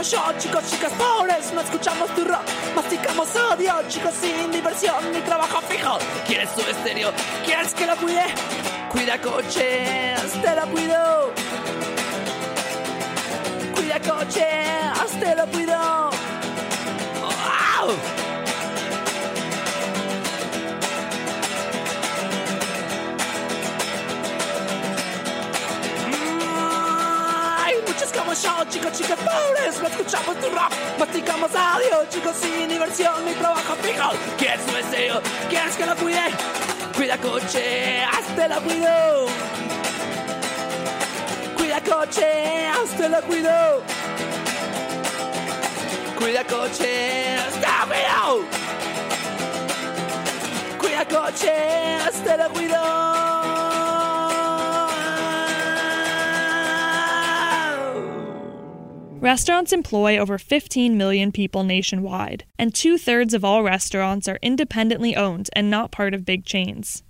[SPEAKER 4] Yo, chicos, chicas pobres, no escuchamos tu rock, masticamos odio, chicos sin diversión, ni trabajo fijo. ¿Quieres tu estéreo? ¿Quieres que lo cuide? Cuida coches, te lo cuido. Cuida coches, te lo cuido. ¡Wow! Como yo, chicos, chicas pobres, no escuchamos tu rock, masticamos audio, chicos sin diversión, ni trabajo fijo. ¿Quieres un estéreo? ¿Quieres que lo cuide? Cuida coche, hazte lo cuido. Cuida coche, hazte lo cuido. Cuida coche, hazte lo cuido. Cuida coche, hazte lo cuido.
[SPEAKER 8] Restaurants employ over 15 million people nationwide, and two thirds of all restaurants are independently owned and not part of big chains.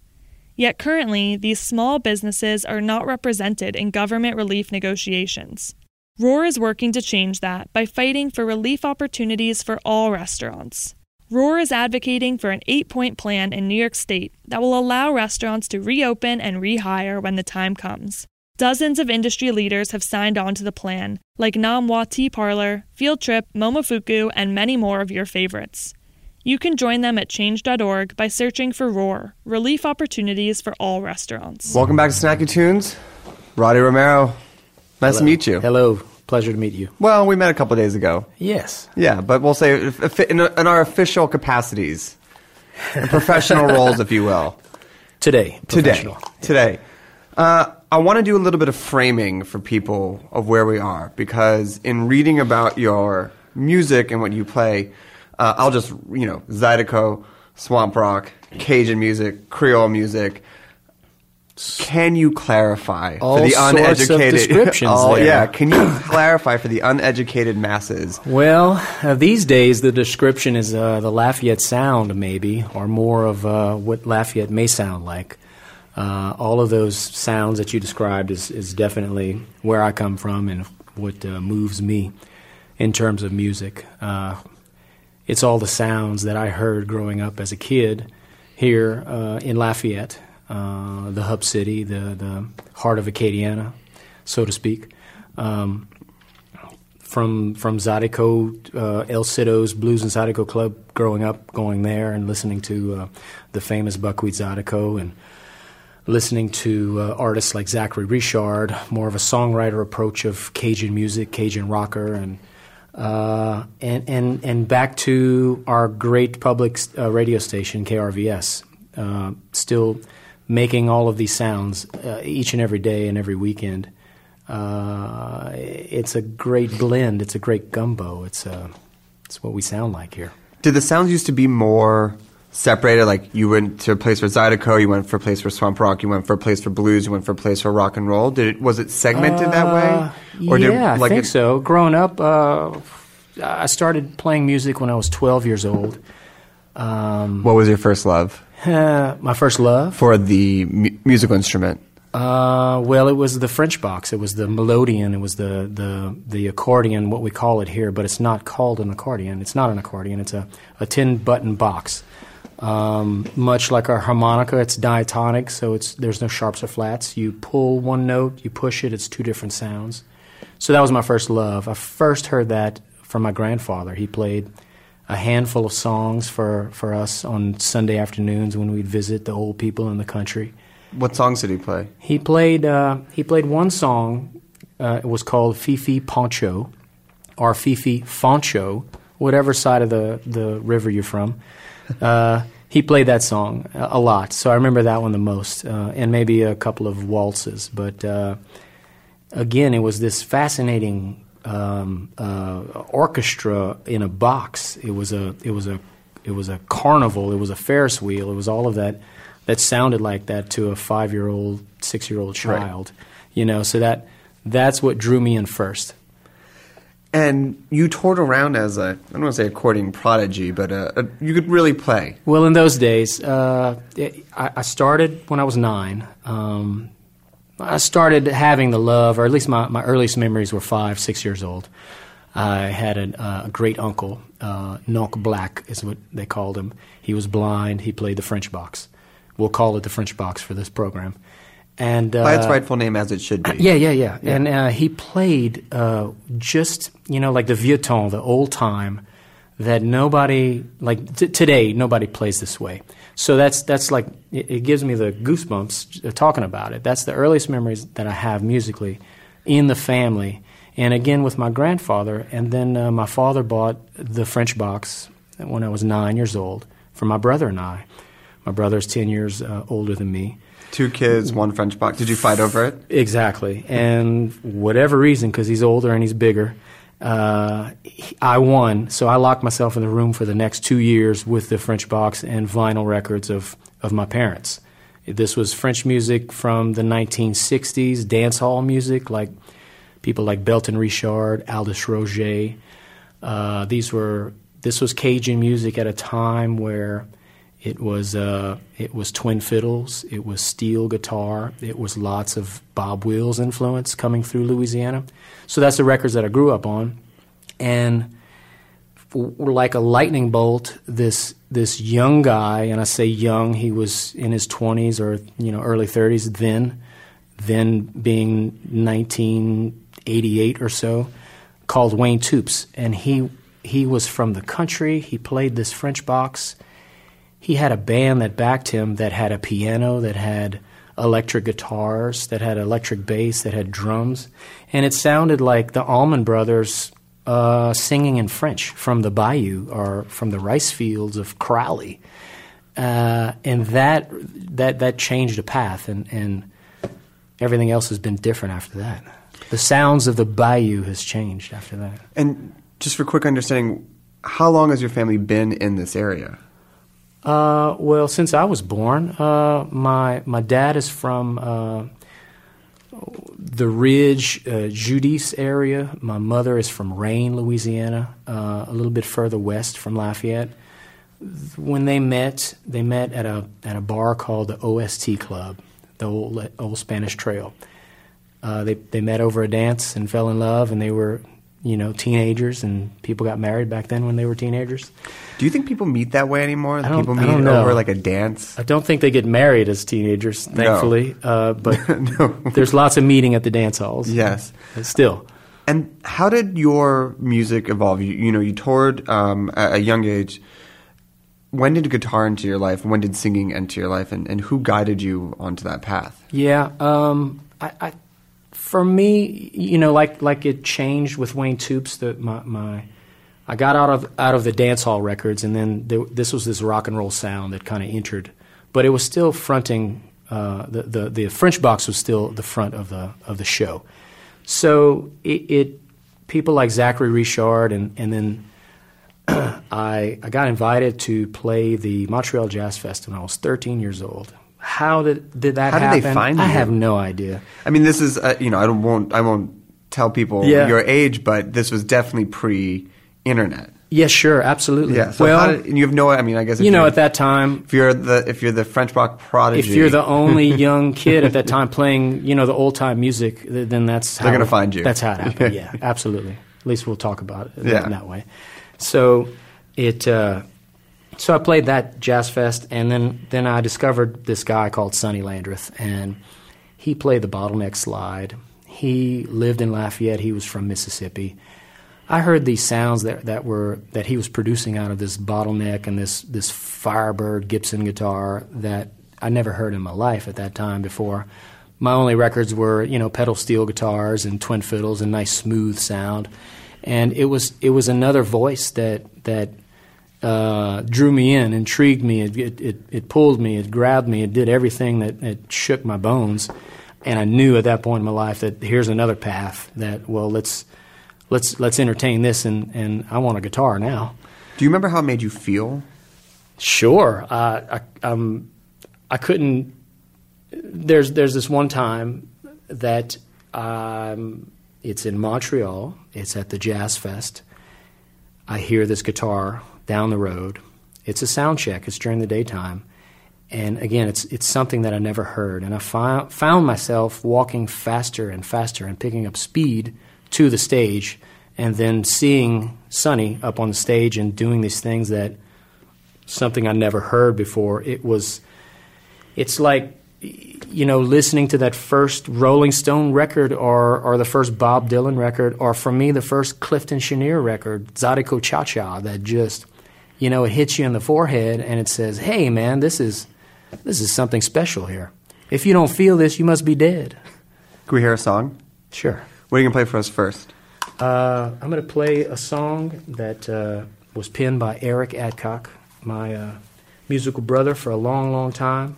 [SPEAKER 8] Yet currently, these small businesses are not represented in government relief negotiations. Roar is working to change that by fighting for relief opportunities for all restaurants. Roar is advocating for an eight point plan in New York State that will allow restaurants to reopen and rehire when the time comes. Dozens of industry leaders have signed on to the plan, like Nom Wah Tea Parlor, Field Trip, Momofuku, and many more of your favorites. You can join them at change.org by searching for ROAR, Relief Opportunities for All Restaurants.
[SPEAKER 9] Welcome back to Snacky Tunes. Roddie Romero. Nice to meet you.
[SPEAKER 10] Hello. Pleasure to meet you.
[SPEAKER 9] Well, we met a couple days ago.
[SPEAKER 10] Yes.
[SPEAKER 9] Yeah, but we'll say if- if- in, in our official capacities, professional roles, if you will.
[SPEAKER 10] Today.
[SPEAKER 9] Today. Today. Uh, I want to do a little bit of framing for people of where we are because in reading about your music and what you play, uh, I'll just, you know, Zydeco, swamp rock, Cajun music, Creole music. Can you clarify
[SPEAKER 10] All
[SPEAKER 9] for the uneducated?
[SPEAKER 10] descriptions
[SPEAKER 9] Oh,
[SPEAKER 10] there.
[SPEAKER 9] yeah. Can you clarify for the uneducated masses?
[SPEAKER 10] Well, uh, these days the description is uh, the Lafayette sound, maybe, or more of uh, what Lafayette may sound like. Uh, all of those sounds that you described is, is definitely where I come from and what uh, moves me in terms of music. Uh, it's all the sounds that I heard growing up as a kid here uh, in Lafayette, uh, the hub city, the, the heart of Acadiana, so to speak. Um, from from Zydeco, uh, El Sido's Blues and Zydeco Club, growing up, going there and listening to uh, the famous Buckwheat Zydeco and listening to uh, artists like Zachary Richard, more of a songwriter approach of Cajun music, Cajun rocker, and uh, and and and back to our great public uh, radio station KRVS, uh, still making all of these sounds uh, each and every day and every weekend. Uh, it's a great blend. It's a great gumbo. It's it's what we sound like here.
[SPEAKER 9] Did the sounds used to be more separated? Like you went to a place for Zydeco, you went for a place for swamp rock, you went for a place for blues, you went for a place for rock and roll. Did it was it segmented that way?
[SPEAKER 10] Uh,
[SPEAKER 9] did,
[SPEAKER 10] yeah,
[SPEAKER 9] like
[SPEAKER 10] I think
[SPEAKER 9] it-
[SPEAKER 10] so. Growing up, uh, I started playing music when I was 12 years old. Um,
[SPEAKER 9] What was your first love
[SPEAKER 10] my first love?
[SPEAKER 9] for the mu- musical instrument?
[SPEAKER 10] Uh, well, it was the French box. It was the melodeon. It was the, the, the accordion, what we call it here, but it's not called an accordion. It's not an accordion. It's a, a tin button box. Um, much like our harmonica, it's diatonic, so it's, there's no sharps or flats. You pull one note, you push it, it's two different sounds. So that was my first love. I first heard that from my grandfather. He played a handful of songs for, for us on Sunday afternoons when we'd visit the old people in the country.
[SPEAKER 9] What songs did he play?
[SPEAKER 10] He played uh, he played one song. Uh, it was called Fifi Poncho, or Fifi Foncho, whatever side of the, the river you're from. Uh, he played that song a, lot, so I remember that one the most, uh, and maybe a couple of waltzes. But uh, again, it was this fascinating um, uh, orchestra in a box. It was a it was a it was a carnival. It was a Ferris wheel. It was all of that that sounded like that to a five year old, six year old
[SPEAKER 9] Right.
[SPEAKER 10] child. You know, so that that's what drew me in first.
[SPEAKER 9] And you toured around as a I don't want to say accordion prodigy, but uh a, you could really play.
[SPEAKER 10] Well, in those days, uh, it, I, started when I was nine. Um, I started having the love, or at least my, my earliest memories were five, six years old. I had uh, a great uncle, uh, Black is what they called him. He was blind. He played the French box. We'll call it the French box for this program. And uh,
[SPEAKER 9] By its rightful name, as it should be.
[SPEAKER 10] yeah, yeah, yeah. And uh, he played uh, just, you know, like the vieux temps, the old time that nobody, like t- today, nobody plays this way. So that's, that's like, it, it gives me the goosebumps uh, talking about it. That's the earliest memories that I have musically in the family. And again with my grandfather. And then uh, my father bought the French box when I was nine years old for my brother and I. My brother's 10 years uh, older than me.
[SPEAKER 9] Two kids, one French box. Did you fight over it?
[SPEAKER 10] Exactly. And whatever reason, because he's older and he's bigger, uh, I won. So I locked myself in the room for the next two years with the French box and vinyl records of, of my parents. This was French music from the 1960s, dance hall music, like people like Belton Richard, Aldus Roger. Uh, these were this was Cajun music at a time where it was uh, it was twin fiddles, it was steel guitar, it was lots of Bob Wills influence coming through Louisiana. So that's the records that I grew up on, and like a lightning bolt, this this young guy, and I say young, he was in his twenties or you know early thirties then, then being 1988 or so, called Wayne Toups, and he he was from the country. He played this French box. He had a band that backed him that had a piano, that had electric guitars, that had electric bass, that had drums, and it sounded like the Allman Brothers uh, singing in French from the bayou or from the rice fields of Crowley, uh, and that that that changed the path, and and everything else has been different after that. The sounds of the bayou has changed after that.
[SPEAKER 9] And just for quick understanding, how long has your family been in this area?
[SPEAKER 10] Uh, well, since I was born, uh, my my dad is from uh, the Ridge, uh, Judice area. My mother is from Rayne, Louisiana, uh, a little bit further west from Lafayette. When they met, they met at a at a bar called the OST Club, the old old Spanish Trail. Uh, they they met over a dance and fell in love, and they were you know teenagers, and people got married back then when they were teenagers.
[SPEAKER 9] Do you think people meet that way anymore?
[SPEAKER 10] I don't-
[SPEAKER 9] people
[SPEAKER 10] I
[SPEAKER 9] meet
[SPEAKER 10] don't know.
[SPEAKER 9] over like a dance?
[SPEAKER 10] I don't think they get married as teenagers, thankfully, uh, but there's lots of meeting at the dance halls.
[SPEAKER 9] Yes.
[SPEAKER 10] Still.
[SPEAKER 9] And how did your music evolve? You, you know, you toured um, at a young age. When did guitar enter your life? When did singing enter your life? And, and who guided you onto that path?
[SPEAKER 10] Yeah, um, I, I, for me, you know, like like it changed with Wayne Toups. That my, my, I got out of out of the dance hall records, and then there, this was this rock and roll sound that kind of entered, but it was still fronting. Uh, the, the the French box was still the front of the of the show, so it, it people like Zachary Richard and and then I I got invited to play the Montreal Jazz Fest when I was 13 years old. How did did that
[SPEAKER 9] How did
[SPEAKER 10] happen?
[SPEAKER 9] they find
[SPEAKER 10] I
[SPEAKER 9] you?
[SPEAKER 10] have no idea.
[SPEAKER 9] I mean, this is uh, you know I don't won't I won't tell people
[SPEAKER 10] Yeah.
[SPEAKER 9] your age, but this was definitely pre-internet.
[SPEAKER 10] Yes, sure, absolutely.
[SPEAKER 9] Yeah. So
[SPEAKER 10] well,
[SPEAKER 9] how did, and you have no. I mean, I guess if
[SPEAKER 10] you know,
[SPEAKER 9] you're-
[SPEAKER 10] at that time,
[SPEAKER 9] if you're the if you're the French rock prodigy,
[SPEAKER 10] if you're the only young kid at that time playing, you know, the old time music, th- then that's
[SPEAKER 9] They're
[SPEAKER 10] how
[SPEAKER 9] gonna
[SPEAKER 10] it-
[SPEAKER 9] find you.
[SPEAKER 10] That's how it happened. yeah, absolutely. At least we'll talk about it
[SPEAKER 9] Yeah.
[SPEAKER 10] in that way. So it. Uh, so I played that jazz fest, and then then I discovered this guy called Sonny Landreth, and he played the bottleneck slide. He lived in Lafayette. He was from Mississippi. I heard these sounds that that were that he was producing out of this bottleneck and this this Firebird Gibson guitar that I never heard in my life at that time before. My only records were you know pedal steel guitars and twin fiddles and nice smooth sound, and it was it was another voice that that uh, drew me in, intrigued me. It, it, it, it pulled me, it grabbed me, it did everything that it shook my bones. And I knew at that point in my life that here's another path. That well, let's let's let's entertain this, and, and I want a guitar now.
[SPEAKER 9] Do you remember how it made you feel?
[SPEAKER 10] Sure, uh, I um, I couldn't. There's there's this one time that um, it's in Montreal. It's at the Jazz Fest. I hear this guitar down the road. It's a sound check. It's during the daytime, and again, it's it's something that I never heard. And I fi- found myself walking faster and faster and picking up speed to the stage, and then seeing Sonny up on the stage and doing these things that something I never heard before. It was, it's like, you know, listening to that first Rolling Stone record or, or the first Bob Dylan record, or for me, the first Clifton Chenier record, Zydeco Cha Cha, that just, you know, it hits you in the forehead and it says, hey, man, this is, this is something special here. If you don't feel this, you must be dead.
[SPEAKER 9] Can we hear a song?
[SPEAKER 10] Sure.
[SPEAKER 9] What are you gonna play for us first?
[SPEAKER 10] Uh, I'm going to play a song that uh, was penned by Eric Adcock, my uh, musical brother for a long, long time,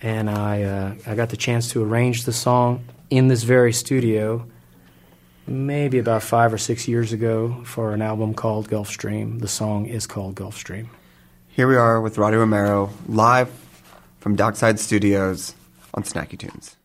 [SPEAKER 10] and I uh, I got the chance to arrange the song in this very studio, maybe about five or six years ago, for an album called Gulfstream. The song is called Gulfstream.
[SPEAKER 9] Here we are with Roddie Romero live from Dockside Studios on Snacky Tunes.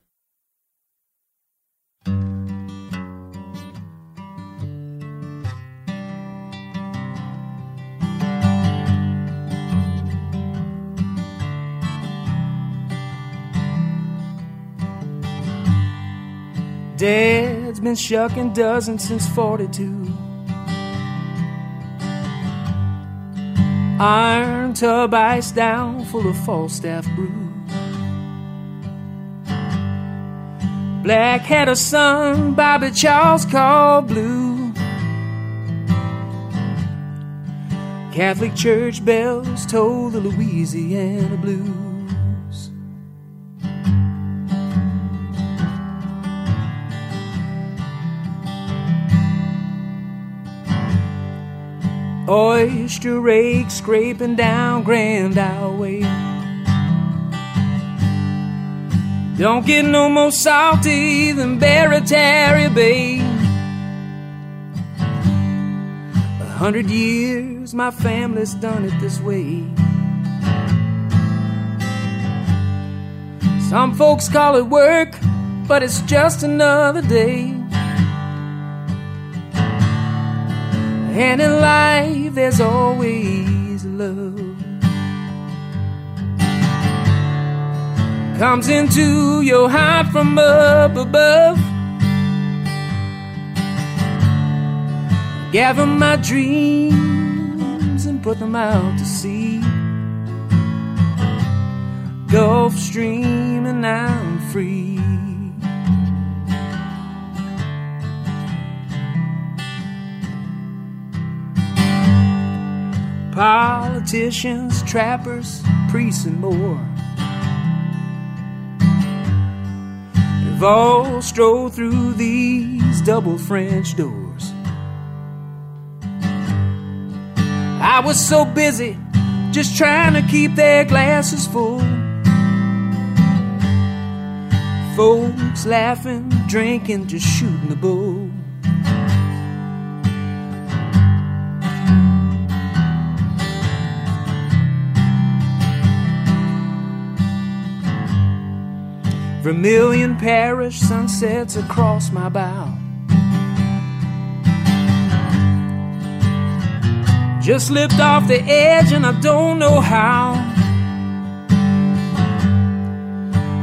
[SPEAKER 11] Dad's been shucking dozens since 42. Iron tub ice down full of Falstaff brew. Black had a son, Bobby Charles called Blue. Catholic church bells toll the Louisiana blues. Oyster rake scraping down Grand Isle Way. Don't get no more salty than Barataria Bay. A hundred years my family's done it this way. Some folks call it work, but it's just another day. And in life, there's always love. Comes into your heart from up above. Gather my dreams and put them out to sea. Gulf Stream, and I'm free. Politicians, trappers, priests, and more. They've all strolled through these double French doors. I was so busy just trying to keep their glasses full. Folks laughing, drinking, just shooting the bull. Vermilion parish sunsets across my bow. Just slipped off the edge and I don't know how.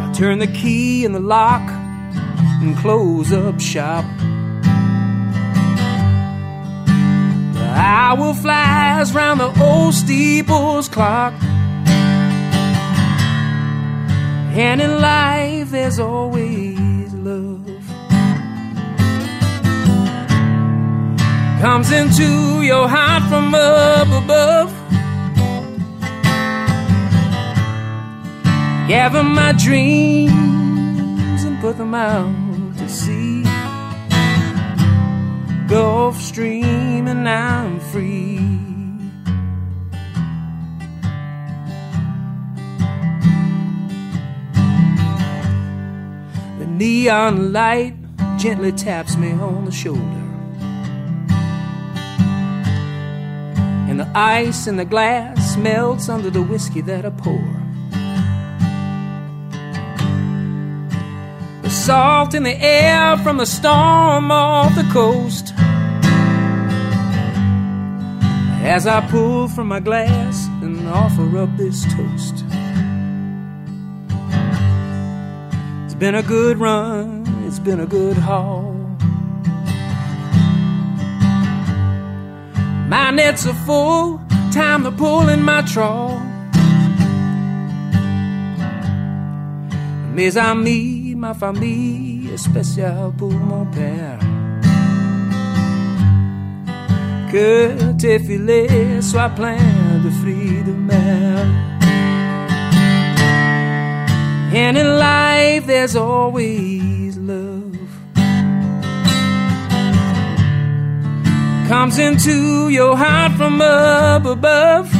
[SPEAKER 11] I turn the key in the lock and close up shop. The owl flies round the old steeple's clock. And in life, there's always love. Comes into your heart from up above. Gather my dreams and put them out to sea. Gulf Stream, and I'm free. Neon light gently taps me on the shoulder. And the ice in the glass melts under the whiskey that I pour. The salt in the air from the storm off the coast. As I pull from my glass and offer up this toast. Been a good run, it's been a good haul. My nets are full, time to pull in my trawl. Mes amis, ma famille spéciale pour mon père. Que tes filets soient pleins de fruits de mer. And in life, there's always love. Comes into your heart from up above.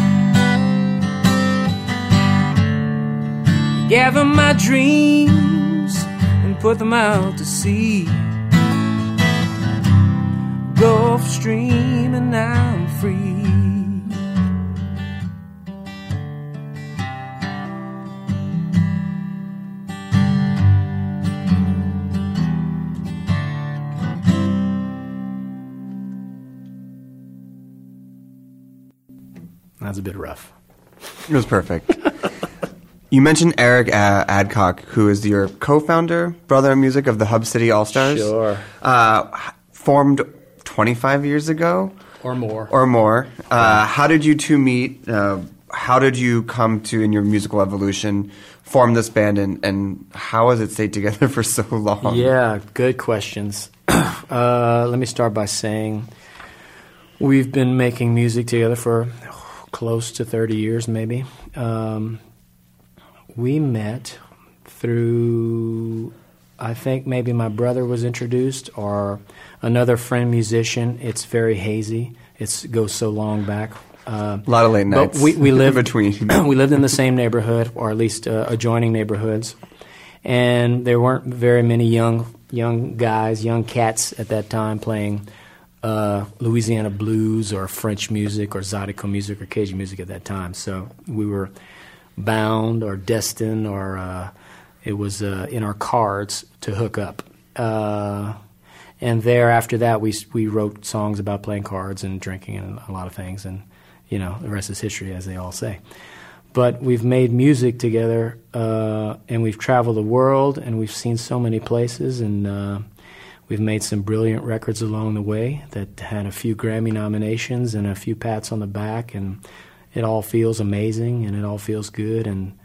[SPEAKER 11] Gather my dreams and put them out to sea. Gulf Stream, and I'm free.
[SPEAKER 10] That's a bit rough.
[SPEAKER 9] It was perfect. you mentioned Eric uh, Adcock, who is your co-founder, brother in music of the Hub City All Stars.
[SPEAKER 10] Sure.
[SPEAKER 9] Uh, formed 25 years ago
[SPEAKER 10] Or more.
[SPEAKER 9] or more. Uh, how did you two meet? Uh, how did you come to, in your musical evolution, form this band, and, and how has it stayed together for so long?
[SPEAKER 10] Yeah, good questions. uh, let me start by saying We've been making music together for close to 30 years, maybe. Um, we met through, I think maybe my brother was introduced or another friend musician. It's very hazy. It goes so long back. Uh,
[SPEAKER 9] A lot of late nights.
[SPEAKER 10] but we, we
[SPEAKER 9] in
[SPEAKER 10] lived
[SPEAKER 9] between.
[SPEAKER 10] we lived in the same neighborhood, or at least uh, adjoining neighborhoods, and there weren't very many young young guys, young cats at that time playing uh, Louisiana blues or French music or Zydeco music or Cajun music at that time. So we were bound or destined, or uh, it was uh, in our cards to hook up. Uh, and there, after that, we we wrote songs about playing cards and drinking and a lot of things, and you know the rest is history, as they all say. But we've made music together, uh, and we've traveled the world, and we've seen so many places, and uh, we've made some brilliant records along the way that had a few Grammy nominations and a few pats on the back, and it all feels amazing, and it all feels good, and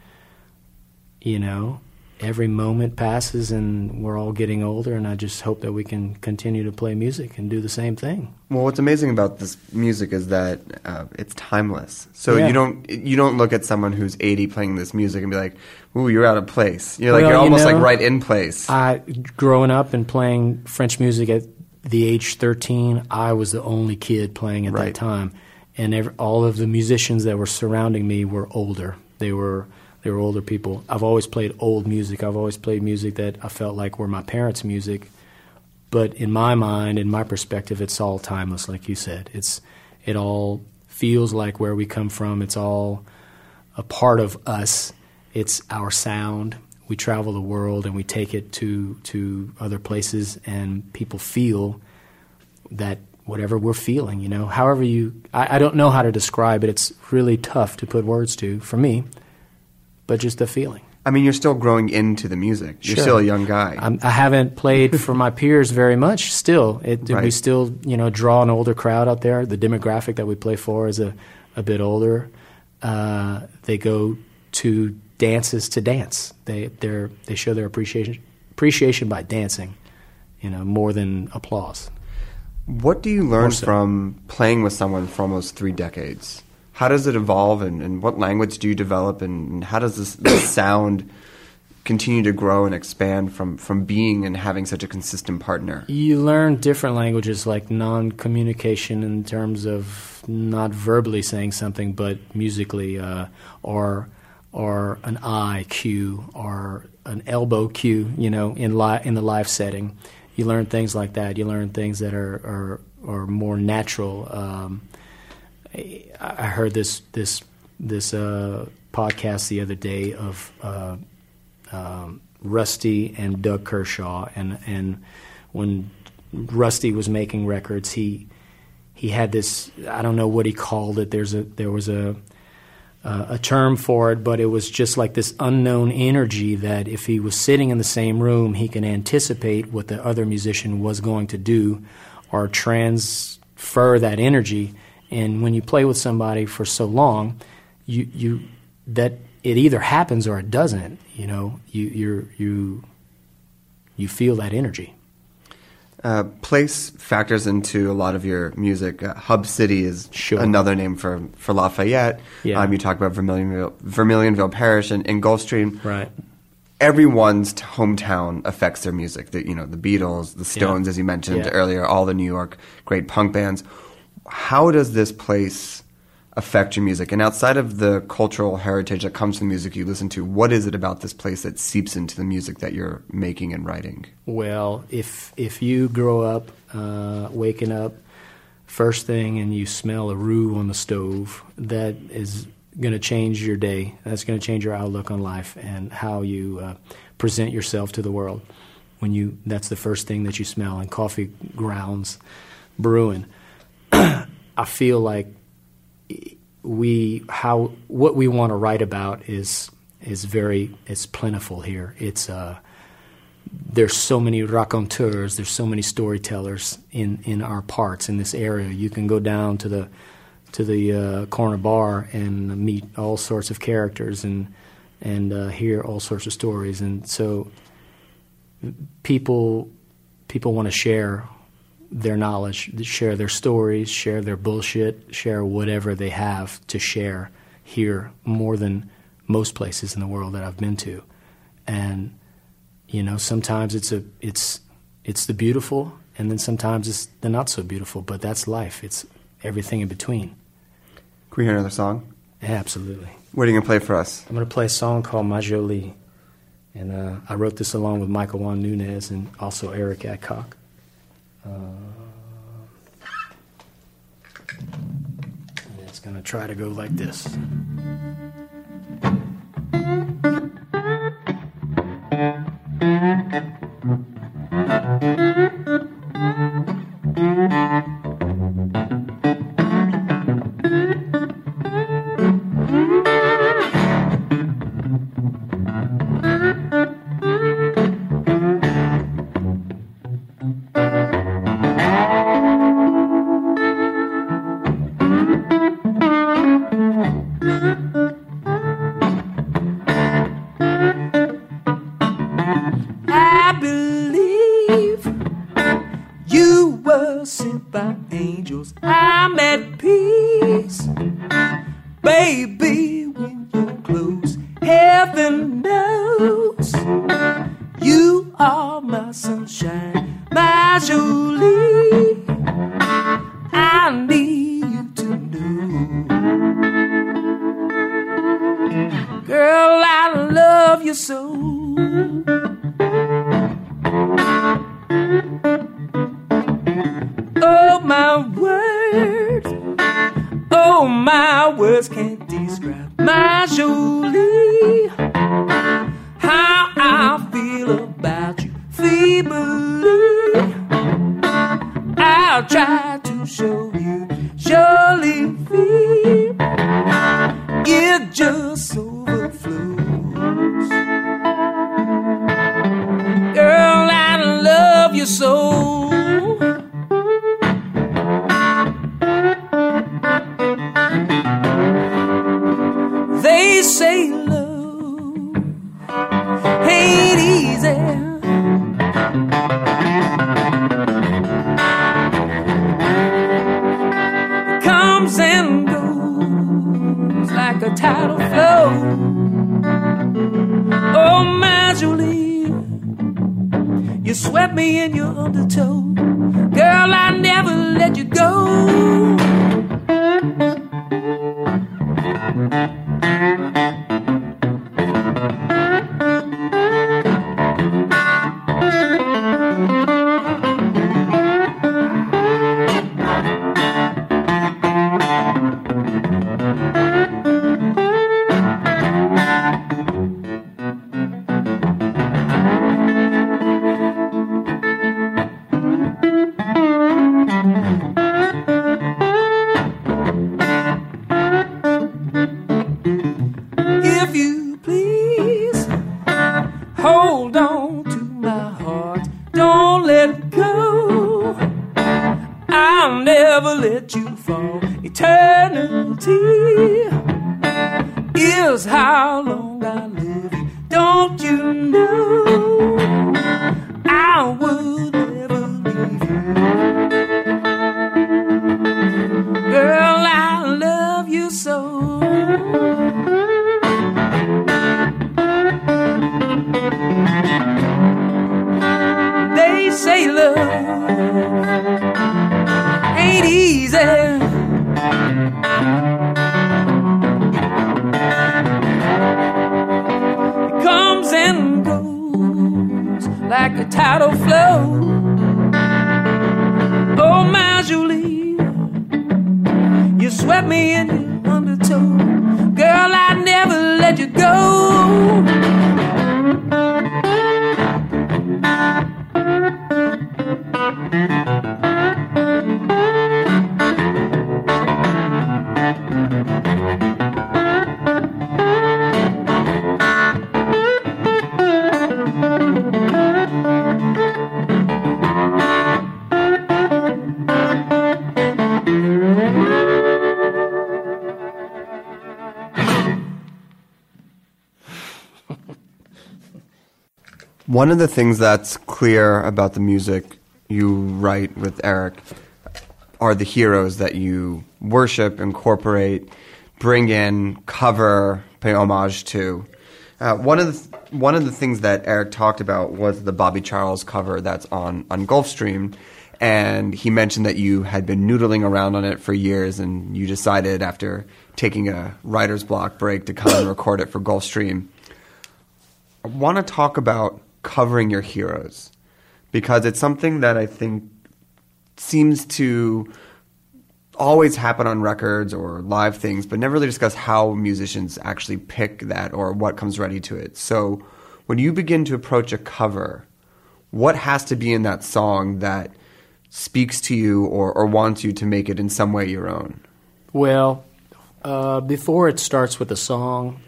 [SPEAKER 10] you know, every moment passes and we're all getting older and I just hope that we can continue to play music and do the same thing.
[SPEAKER 9] Well, what's amazing about this music is that uh, it's timeless. So
[SPEAKER 10] Yeah.
[SPEAKER 9] you don't you don't look at someone who's 80 playing this music and be like, "Ooh, you're out of place." You're like
[SPEAKER 10] Well,
[SPEAKER 9] you're
[SPEAKER 10] you
[SPEAKER 9] almost
[SPEAKER 10] know,
[SPEAKER 9] like right in place.
[SPEAKER 10] I growing up and playing French music at the age 13, I was the only kid playing at
[SPEAKER 9] Right.
[SPEAKER 10] that time. And ev all of the musicians that were surrounding me were older. They were they were older people. I've always played old music. I've always played music that I felt like were my parents' music. But in my mind, in my perspective, it's all timeless, like you said. It's it all feels like where we come from. It's all a part of us. It's our sound. We travel the world and we take it to to other places, and people feel that whatever we're feeling. You know, however you, I, I don't know how to describe it. It's really tough to put words to for me, but just the feeling.
[SPEAKER 9] I mean, you're still growing into the music. You're
[SPEAKER 10] Sure.
[SPEAKER 9] still a young guy.
[SPEAKER 10] I'm, I haven't played for my peers very much. Still, it, we
[SPEAKER 9] Right.
[SPEAKER 10] still you know draw an older crowd out there. The demographic that we play for is a a bit older. Uh, they go to dances to dance. They they they show their appreciation appreciation by dancing. You know more than applause.
[SPEAKER 9] What do you learn
[SPEAKER 10] so.
[SPEAKER 9] from playing with someone for almost three decades? How does it evolve, and, and what language do you develop, and, and how does this, this sound continue to grow and expand from, from being and having such a consistent partner?
[SPEAKER 10] You learn different languages like non communication in terms of not verbally saying something, but musically, uh, or or an eye cue or an elbow cue, you know, in li- in the live setting. You learn things like that. You learn things that are are, are more natural. Um, I heard this this this uh, podcast the other day of uh, um, Rusty and Doug Kershaw, and and when Rusty was making records, he he had this I don't know what he called it. There's a there was a uh, a term for it, but it was just like this unknown energy that if he was sitting in the same room, he can anticipate what the other musician was going to do or transfer that energy. And when you play with somebody for so long, you, you that it either happens or it doesn't. You know, you you you you feel that energy.
[SPEAKER 9] Uh, place factors into a lot of your music. Uh, Hub City is
[SPEAKER 10] Sure.
[SPEAKER 9] another name for, for Lafayette.
[SPEAKER 10] Yeah.
[SPEAKER 9] Um, you talk about Vermilionville, Vermilionville Parish and, and Gulfstream.
[SPEAKER 10] Right.
[SPEAKER 9] Everyone's hometown affects their music. The, you know, the Beatles, the Stones, as you mentioned
[SPEAKER 10] Yeah.
[SPEAKER 9] earlier, all the New York great punk bands. How does this place affect your music? And outside of the cultural heritage that comes from the music you listen to, what is it about this place that seeps into the music that you're making and writing?
[SPEAKER 10] Well, if if you grow up uh, waking up first thing and you smell a roux on the stove, that is going to change your day. That's going to change your outlook on life and how you uh, present yourself to the world. When you that's the first thing that you smell, and coffee grounds brewing. I feel like we how what we want to write about is is very it's plentiful here. It's uh, there's so many raconteurs, there's so many storytellers in, in our parts in this area. You can go down to the to the uh, corner bar and meet all sorts of characters and and uh, hear all sorts of stories. And so people people want to share
[SPEAKER 11] their knowledge, share their stories, share their bullshit, share whatever they have to share here more than most places in the world that I've been to. And you know, sometimes it's a it's it's the beautiful and then sometimes it's the not so beautiful, but that's life. It's everything in between.
[SPEAKER 9] Can we hear another song?
[SPEAKER 11] Yeah, absolutely.
[SPEAKER 9] What are you going to play for us?
[SPEAKER 11] I'm going to play a song called Ma Jolie. And uh, I wrote this along with Michael Juan Nunez and also Eric Adcock. Uh, and it's going to try to go like this.
[SPEAKER 9] One of the things that's clear about the music you write with Eric are the heroes that you worship, incorporate, bring in, cover, pay homage to. Uh, one of the one of the things that Eric talked about was the Bobby Charles cover that's on on Gulfstream, and he mentioned that you had been noodling around on it for years, and you decided after taking a writer's block break to come and record it for Gulfstream. I want to talk about covering your heroes because it's something that I think seems to always happen on records or live things, but never really discuss how musicians actually pick that or what comes ready to it. So when you begin to approach a cover, what has to be in that song that speaks to you or, or wants you to make it in some way your own?
[SPEAKER 10] Well, uh, before it starts with the song,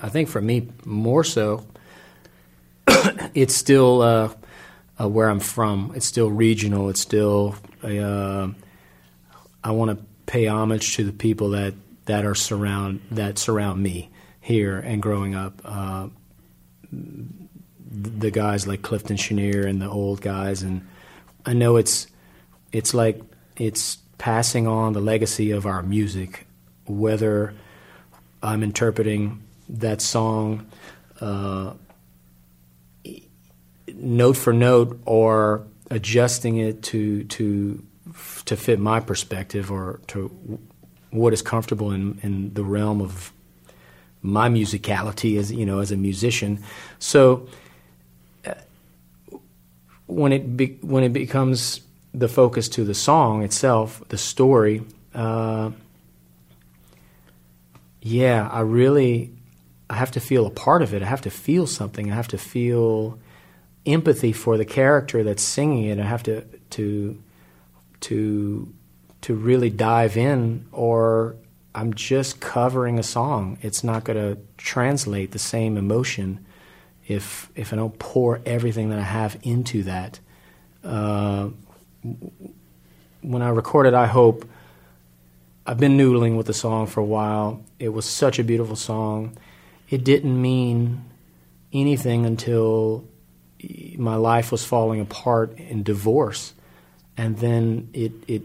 [SPEAKER 10] I think for me more so, it's still uh, uh, where I'm from. It's still regional. It's still uh, I want to pay homage to the people that, that are surround that surround me here and growing up. Uh, the guys like Clifton Chenier and the old guys, and I know it's it's like it's passing on the legacy of our music, whether I'm interpreting that song uh, note for note or adjusting it to to to fit my perspective or to what is comfortable in, in the realm of my musicality as you know as a musician. So uh, when it be, when it becomes the focus to the song itself, the story. Uh, yeah, I really I have to feel a part of it. I have to feel something. I have to feel empathy for the character that's singing it. I have to to to to really dive in or I'm just covering a song. It's not going to translate the same emotion if if I don't pour everything that I have into that. Uh, when I recorded I Hope, I've been noodling with the song for a while. It was such a beautiful song. It didn't mean anything until my life was falling apart in divorce. And then it, it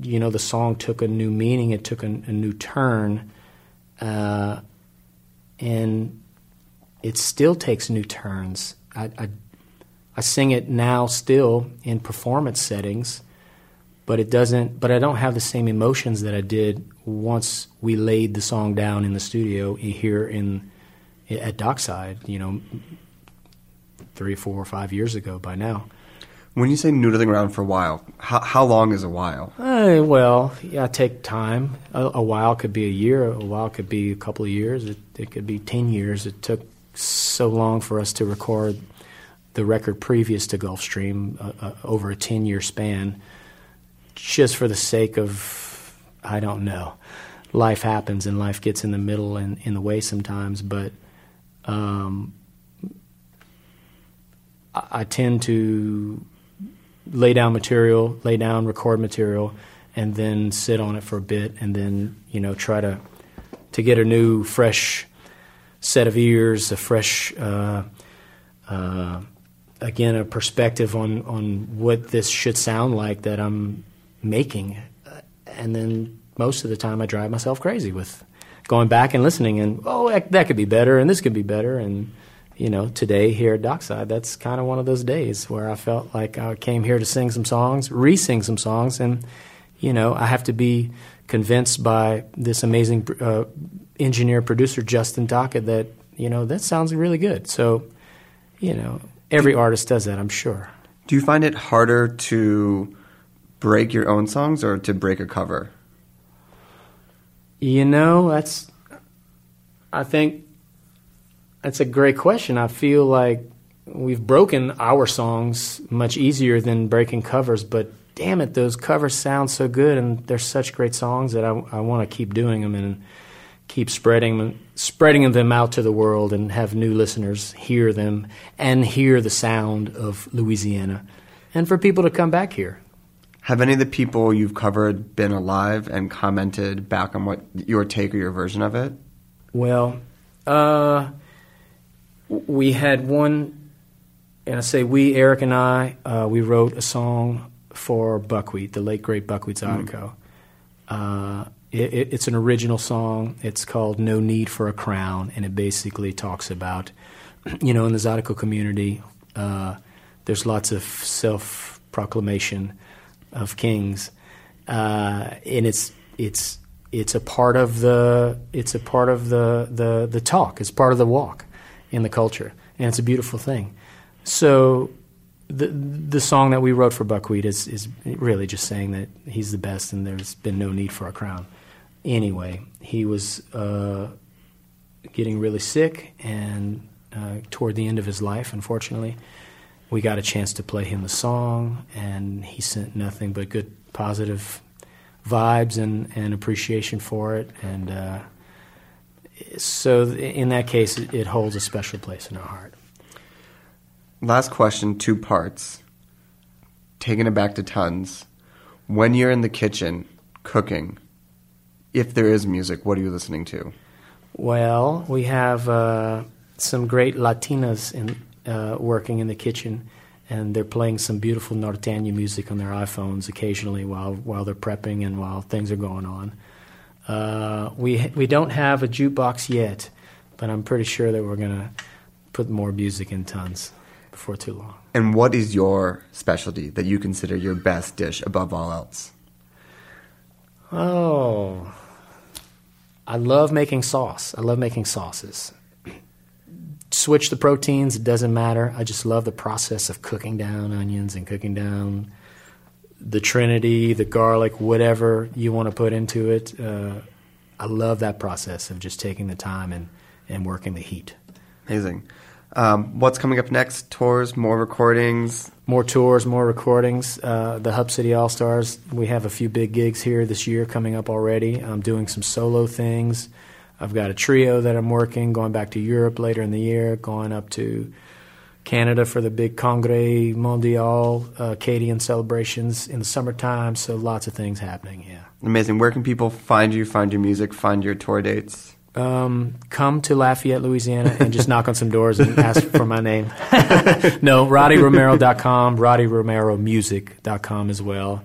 [SPEAKER 10] you know, the song took a new meaning, it took a, a new turn. Uh, and it still takes new turns. I, I, I sing it now still in performance settings, but it doesn't. But I don't have the same emotions that I did once we laid the song down in the studio here in at Dockside. You know, three, four, or five years ago by now.
[SPEAKER 9] When you say noodling around for a while, how, how long is a while?
[SPEAKER 10] Uh, well, yeah, take time. A, a, while could be a year. A while could be a couple of years. It, it could be ten years. It took so long for us to record the record previous to Gulfstream uh, uh, over a ten-year span, just for the sake of I don't know. Life happens and life gets in the middle and in the way sometimes, but um, I, I tend to lay down material, lay down record material, and then sit on it for a bit, and then you know try to to get a new, fresh set of ears, a fresh, uh, uh, again, a perspective on on what this should sound like that I'm making, and then most of the time I drive myself crazy with going back and listening, and oh, that, that could be better, and this could be better, and you know, today here at Dockside, that's kind of one of those days where I felt like I came here to sing some songs, re sing some songs, and, you know, I have to be convinced by this amazing uh, engineer producer, Justin Tocket, that, you know, that sounds really good. So, you know, every artist does that, I'm sure.
[SPEAKER 9] Do you find it harder to break your own songs or to break a cover?
[SPEAKER 10] You know, that's, I think that's a great question. I feel like we've broken our songs much easier than breaking covers, but damn it, those covers sound so good and they're such great songs that I, I want to keep doing them and keep spreading spreading them out to the world and have new listeners hear them and hear the sound of Louisiana and for people to come back here.
[SPEAKER 9] Have any of the people you've covered been alive and commented back on what your take or your version of it?
[SPEAKER 10] Well, uh, we had one and I say we, Eric and I, uh, we wrote a song for Buckwheat, the late great Buckwheat Zydeco. Uh, it, it, it's an original song. It's called "No Need for a Crown," and it basically talks about, you know, in the Zydeco community, uh, there's lots of self-proclamation of kings, uh, and it's it's it's a part of the it's a part of the, the the talk. It's part of the walk in the culture, and it's a beautiful thing. So the the song that we wrote for Buckwheat is is really just saying that he's the best, and there's been no need for a crown. Anyway, he was uh, getting really sick, and uh, toward the end of his life, unfortunately, we got a chance to play him the song, and he sent nothing but good, positive vibes and, and appreciation for it. And uh, so, in that case, it, holds a special place in our heart.
[SPEAKER 9] Last question, two parts. Taking it back to tons. When you're in the kitchen cooking, if there is music, what are you listening to?
[SPEAKER 10] Well, we have uh, some great Latinas in, uh, working in the kitchen, and they're playing some beautiful norteño music on their iPhones occasionally while while they're prepping and while things are going on. Uh, we we don't have a jukebox yet, but I'm pretty sure that we're gonna put more music in tons before too long.
[SPEAKER 9] And what is your specialty that you consider your best dish above all else?
[SPEAKER 10] Oh, I love making sauce. I love making sauces. Switch the proteins, it doesn't matter. I just love the process of cooking down onions and cooking down the trinity, the garlic, whatever you want to put into it. Uh, I love that process of just taking the time and, and working the heat.
[SPEAKER 9] Amazing. Um, what's coming up next? Tours, more recordings.
[SPEAKER 10] More tours, more recordings. Uh, the Hub City All Stars. We have a few big gigs here this year coming up already. I'm doing some solo things. I've got a trio that I'm working, going back to Europe later in the year, going up to Canada for the big Congrès Mondial uh, Acadian celebrations in the summertime. So lots of things happening. Yeah.
[SPEAKER 9] Amazing. Where can people find you, find your music, find your tour dates?
[SPEAKER 10] Um, come to Lafayette, Louisiana, and just knock on some doors and ask for my name. no, RoddieRomero.com, RoddieRomeroMusic.com as well,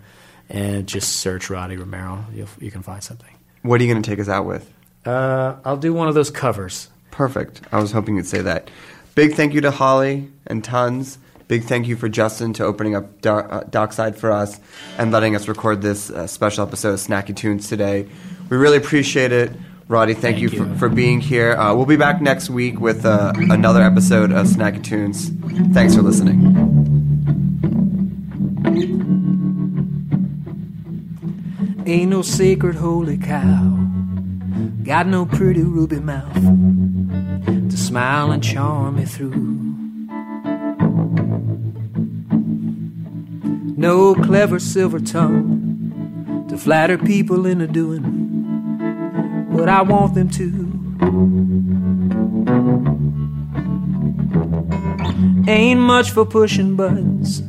[SPEAKER 10] and just search Roddie Romero. You'll, you can find something.
[SPEAKER 9] What are you going to take us out with?
[SPEAKER 10] Uh, I'll do one of those covers.
[SPEAKER 9] Perfect. I was hoping you'd say that. Big thank you to Holly and Tons. Big thank you for Justin to opening up Do- uh, Dockside for us and letting us record this uh, special episode of Snacky Tunes today. We really appreciate it. Roddie, thank,
[SPEAKER 10] Thank
[SPEAKER 9] you,
[SPEAKER 10] you.
[SPEAKER 9] For, for being here. Uh, we'll be back next week with uh, another episode of Snacky Tunes. Thanks for listening.
[SPEAKER 11] Ain't no sacred holy cow. Got no pretty ruby mouth to smile and charm me through. No clever silver tongue to flatter people into doing what I want them to. Ain't much for pushing buttons,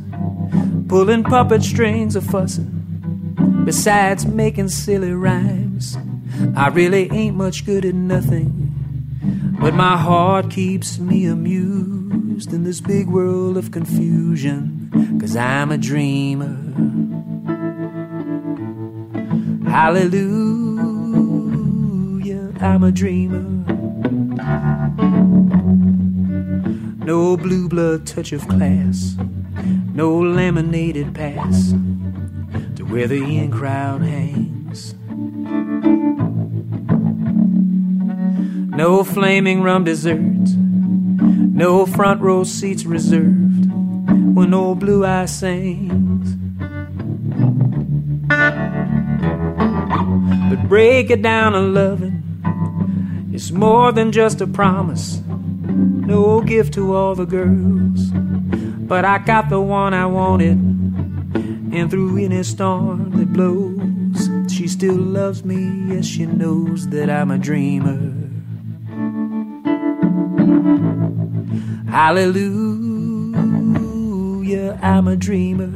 [SPEAKER 11] pulling puppet strings or fussing. Besides making silly rhymes, I really ain't much good at nothing. But my heart keeps me amused in this big world of confusion, cause I'm a dreamer. Hallelujah, I'm a dreamer. No blue blood touch of class, no laminated pass to where the in crowd. No flaming rum desserts, no front row seats reserved when old Blue Eye sings. But break it down to loving. It's more than just a promise, no gift to all the girls. But I got the one I wanted, and through any storm that blows, she still loves me. Yes, she knows that I'm a dreamer. Hallelujah, I'm a dreamer.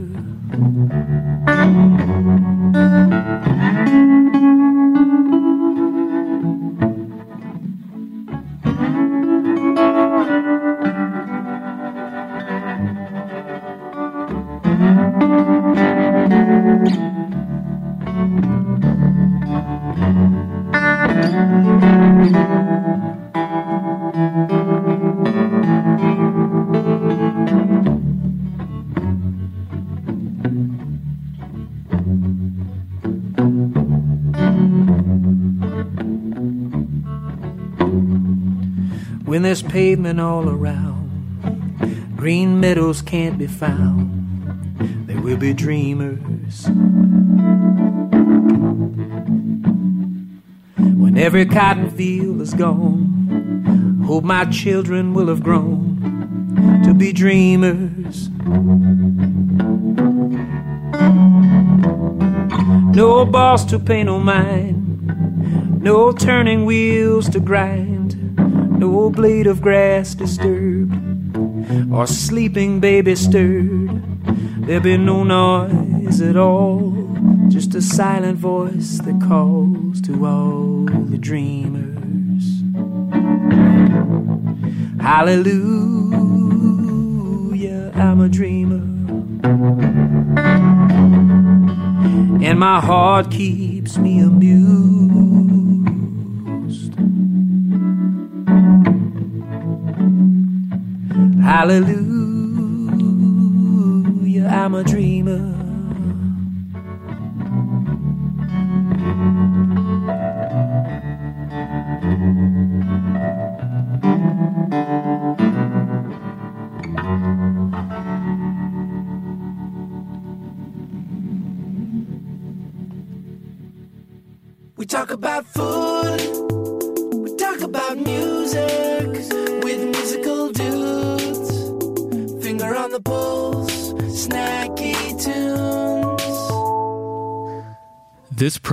[SPEAKER 11] Pavement all around. Green meadows can't be found. They will be dreamers. When every cotton field is gone, hope my children will have grown to be dreamers. No boss to pay no mind, no turning wheels to grind, no blade of grass disturbed, or sleeping baby stirred. There be no noise at all, just a silent voice that calls to all the dreamers. Hallelujah, I'm a dreamer. And my heart keeps me amused. Hallelujah, I'm a dreamer.